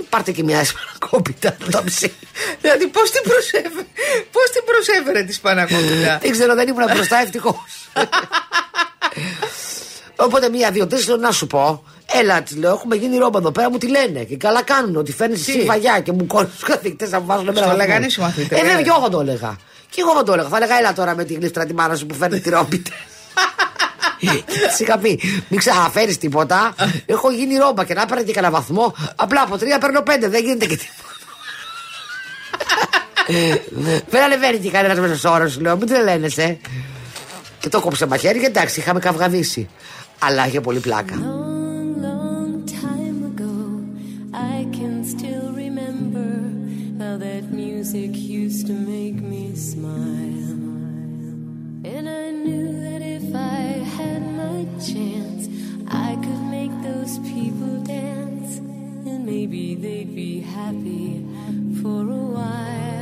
Πάρτε και μια εσπανακόπιτα να τα ψήσει. Δηλαδή, πώς την προσέφερε, πώς την προσέφερε της Σπανακόπιτα. Δεν ξέρω, δεν ήμουν μπροστά, ευτυχώς. Οπότε μία, δύο, τρεις λέω να σου πω. Έλα, τη λέω, έχουμε γίνει ρόμπα εδώ πέρα, μου τη λένε. Και καλά κάνουν ότι φέρνεις εσύ φαγιά και μου κόλλει του καθηγητές να μου βάζουν εμένα. Στο βαθμό. λέγανε οι συμμαθητές. Ε, βέβαια, και εγώ θα το έλεγα. Και εγώ θα το έλεγα. Θα έλεγα, έλα τώρα με τη γλύφτρα τη μάνα σου που φέρνει τη ρόμπιτε. Τη είχα πει, μην ξαναφέρεις τίποτα. Έχω γίνει ρόμπα και να έπαιρνα και κανένα βαθμό. Απλά από τρία παίρνω πέντε, δεν γίνεται και τίποτα. Δεν ανεβαίνει και κανένας μέσο όρο, σου λέω, μην τρελαίνεσαι. Και το κόψε μαχαίρι και εντάξει, είχαμε καυγαδίσει. Αλλά είχε πολύ πλάκα. Long, long time ago, I can still remember how that music used to make me smile. Had my chance, I could make those people dance. And maybe they'd be happy for a while.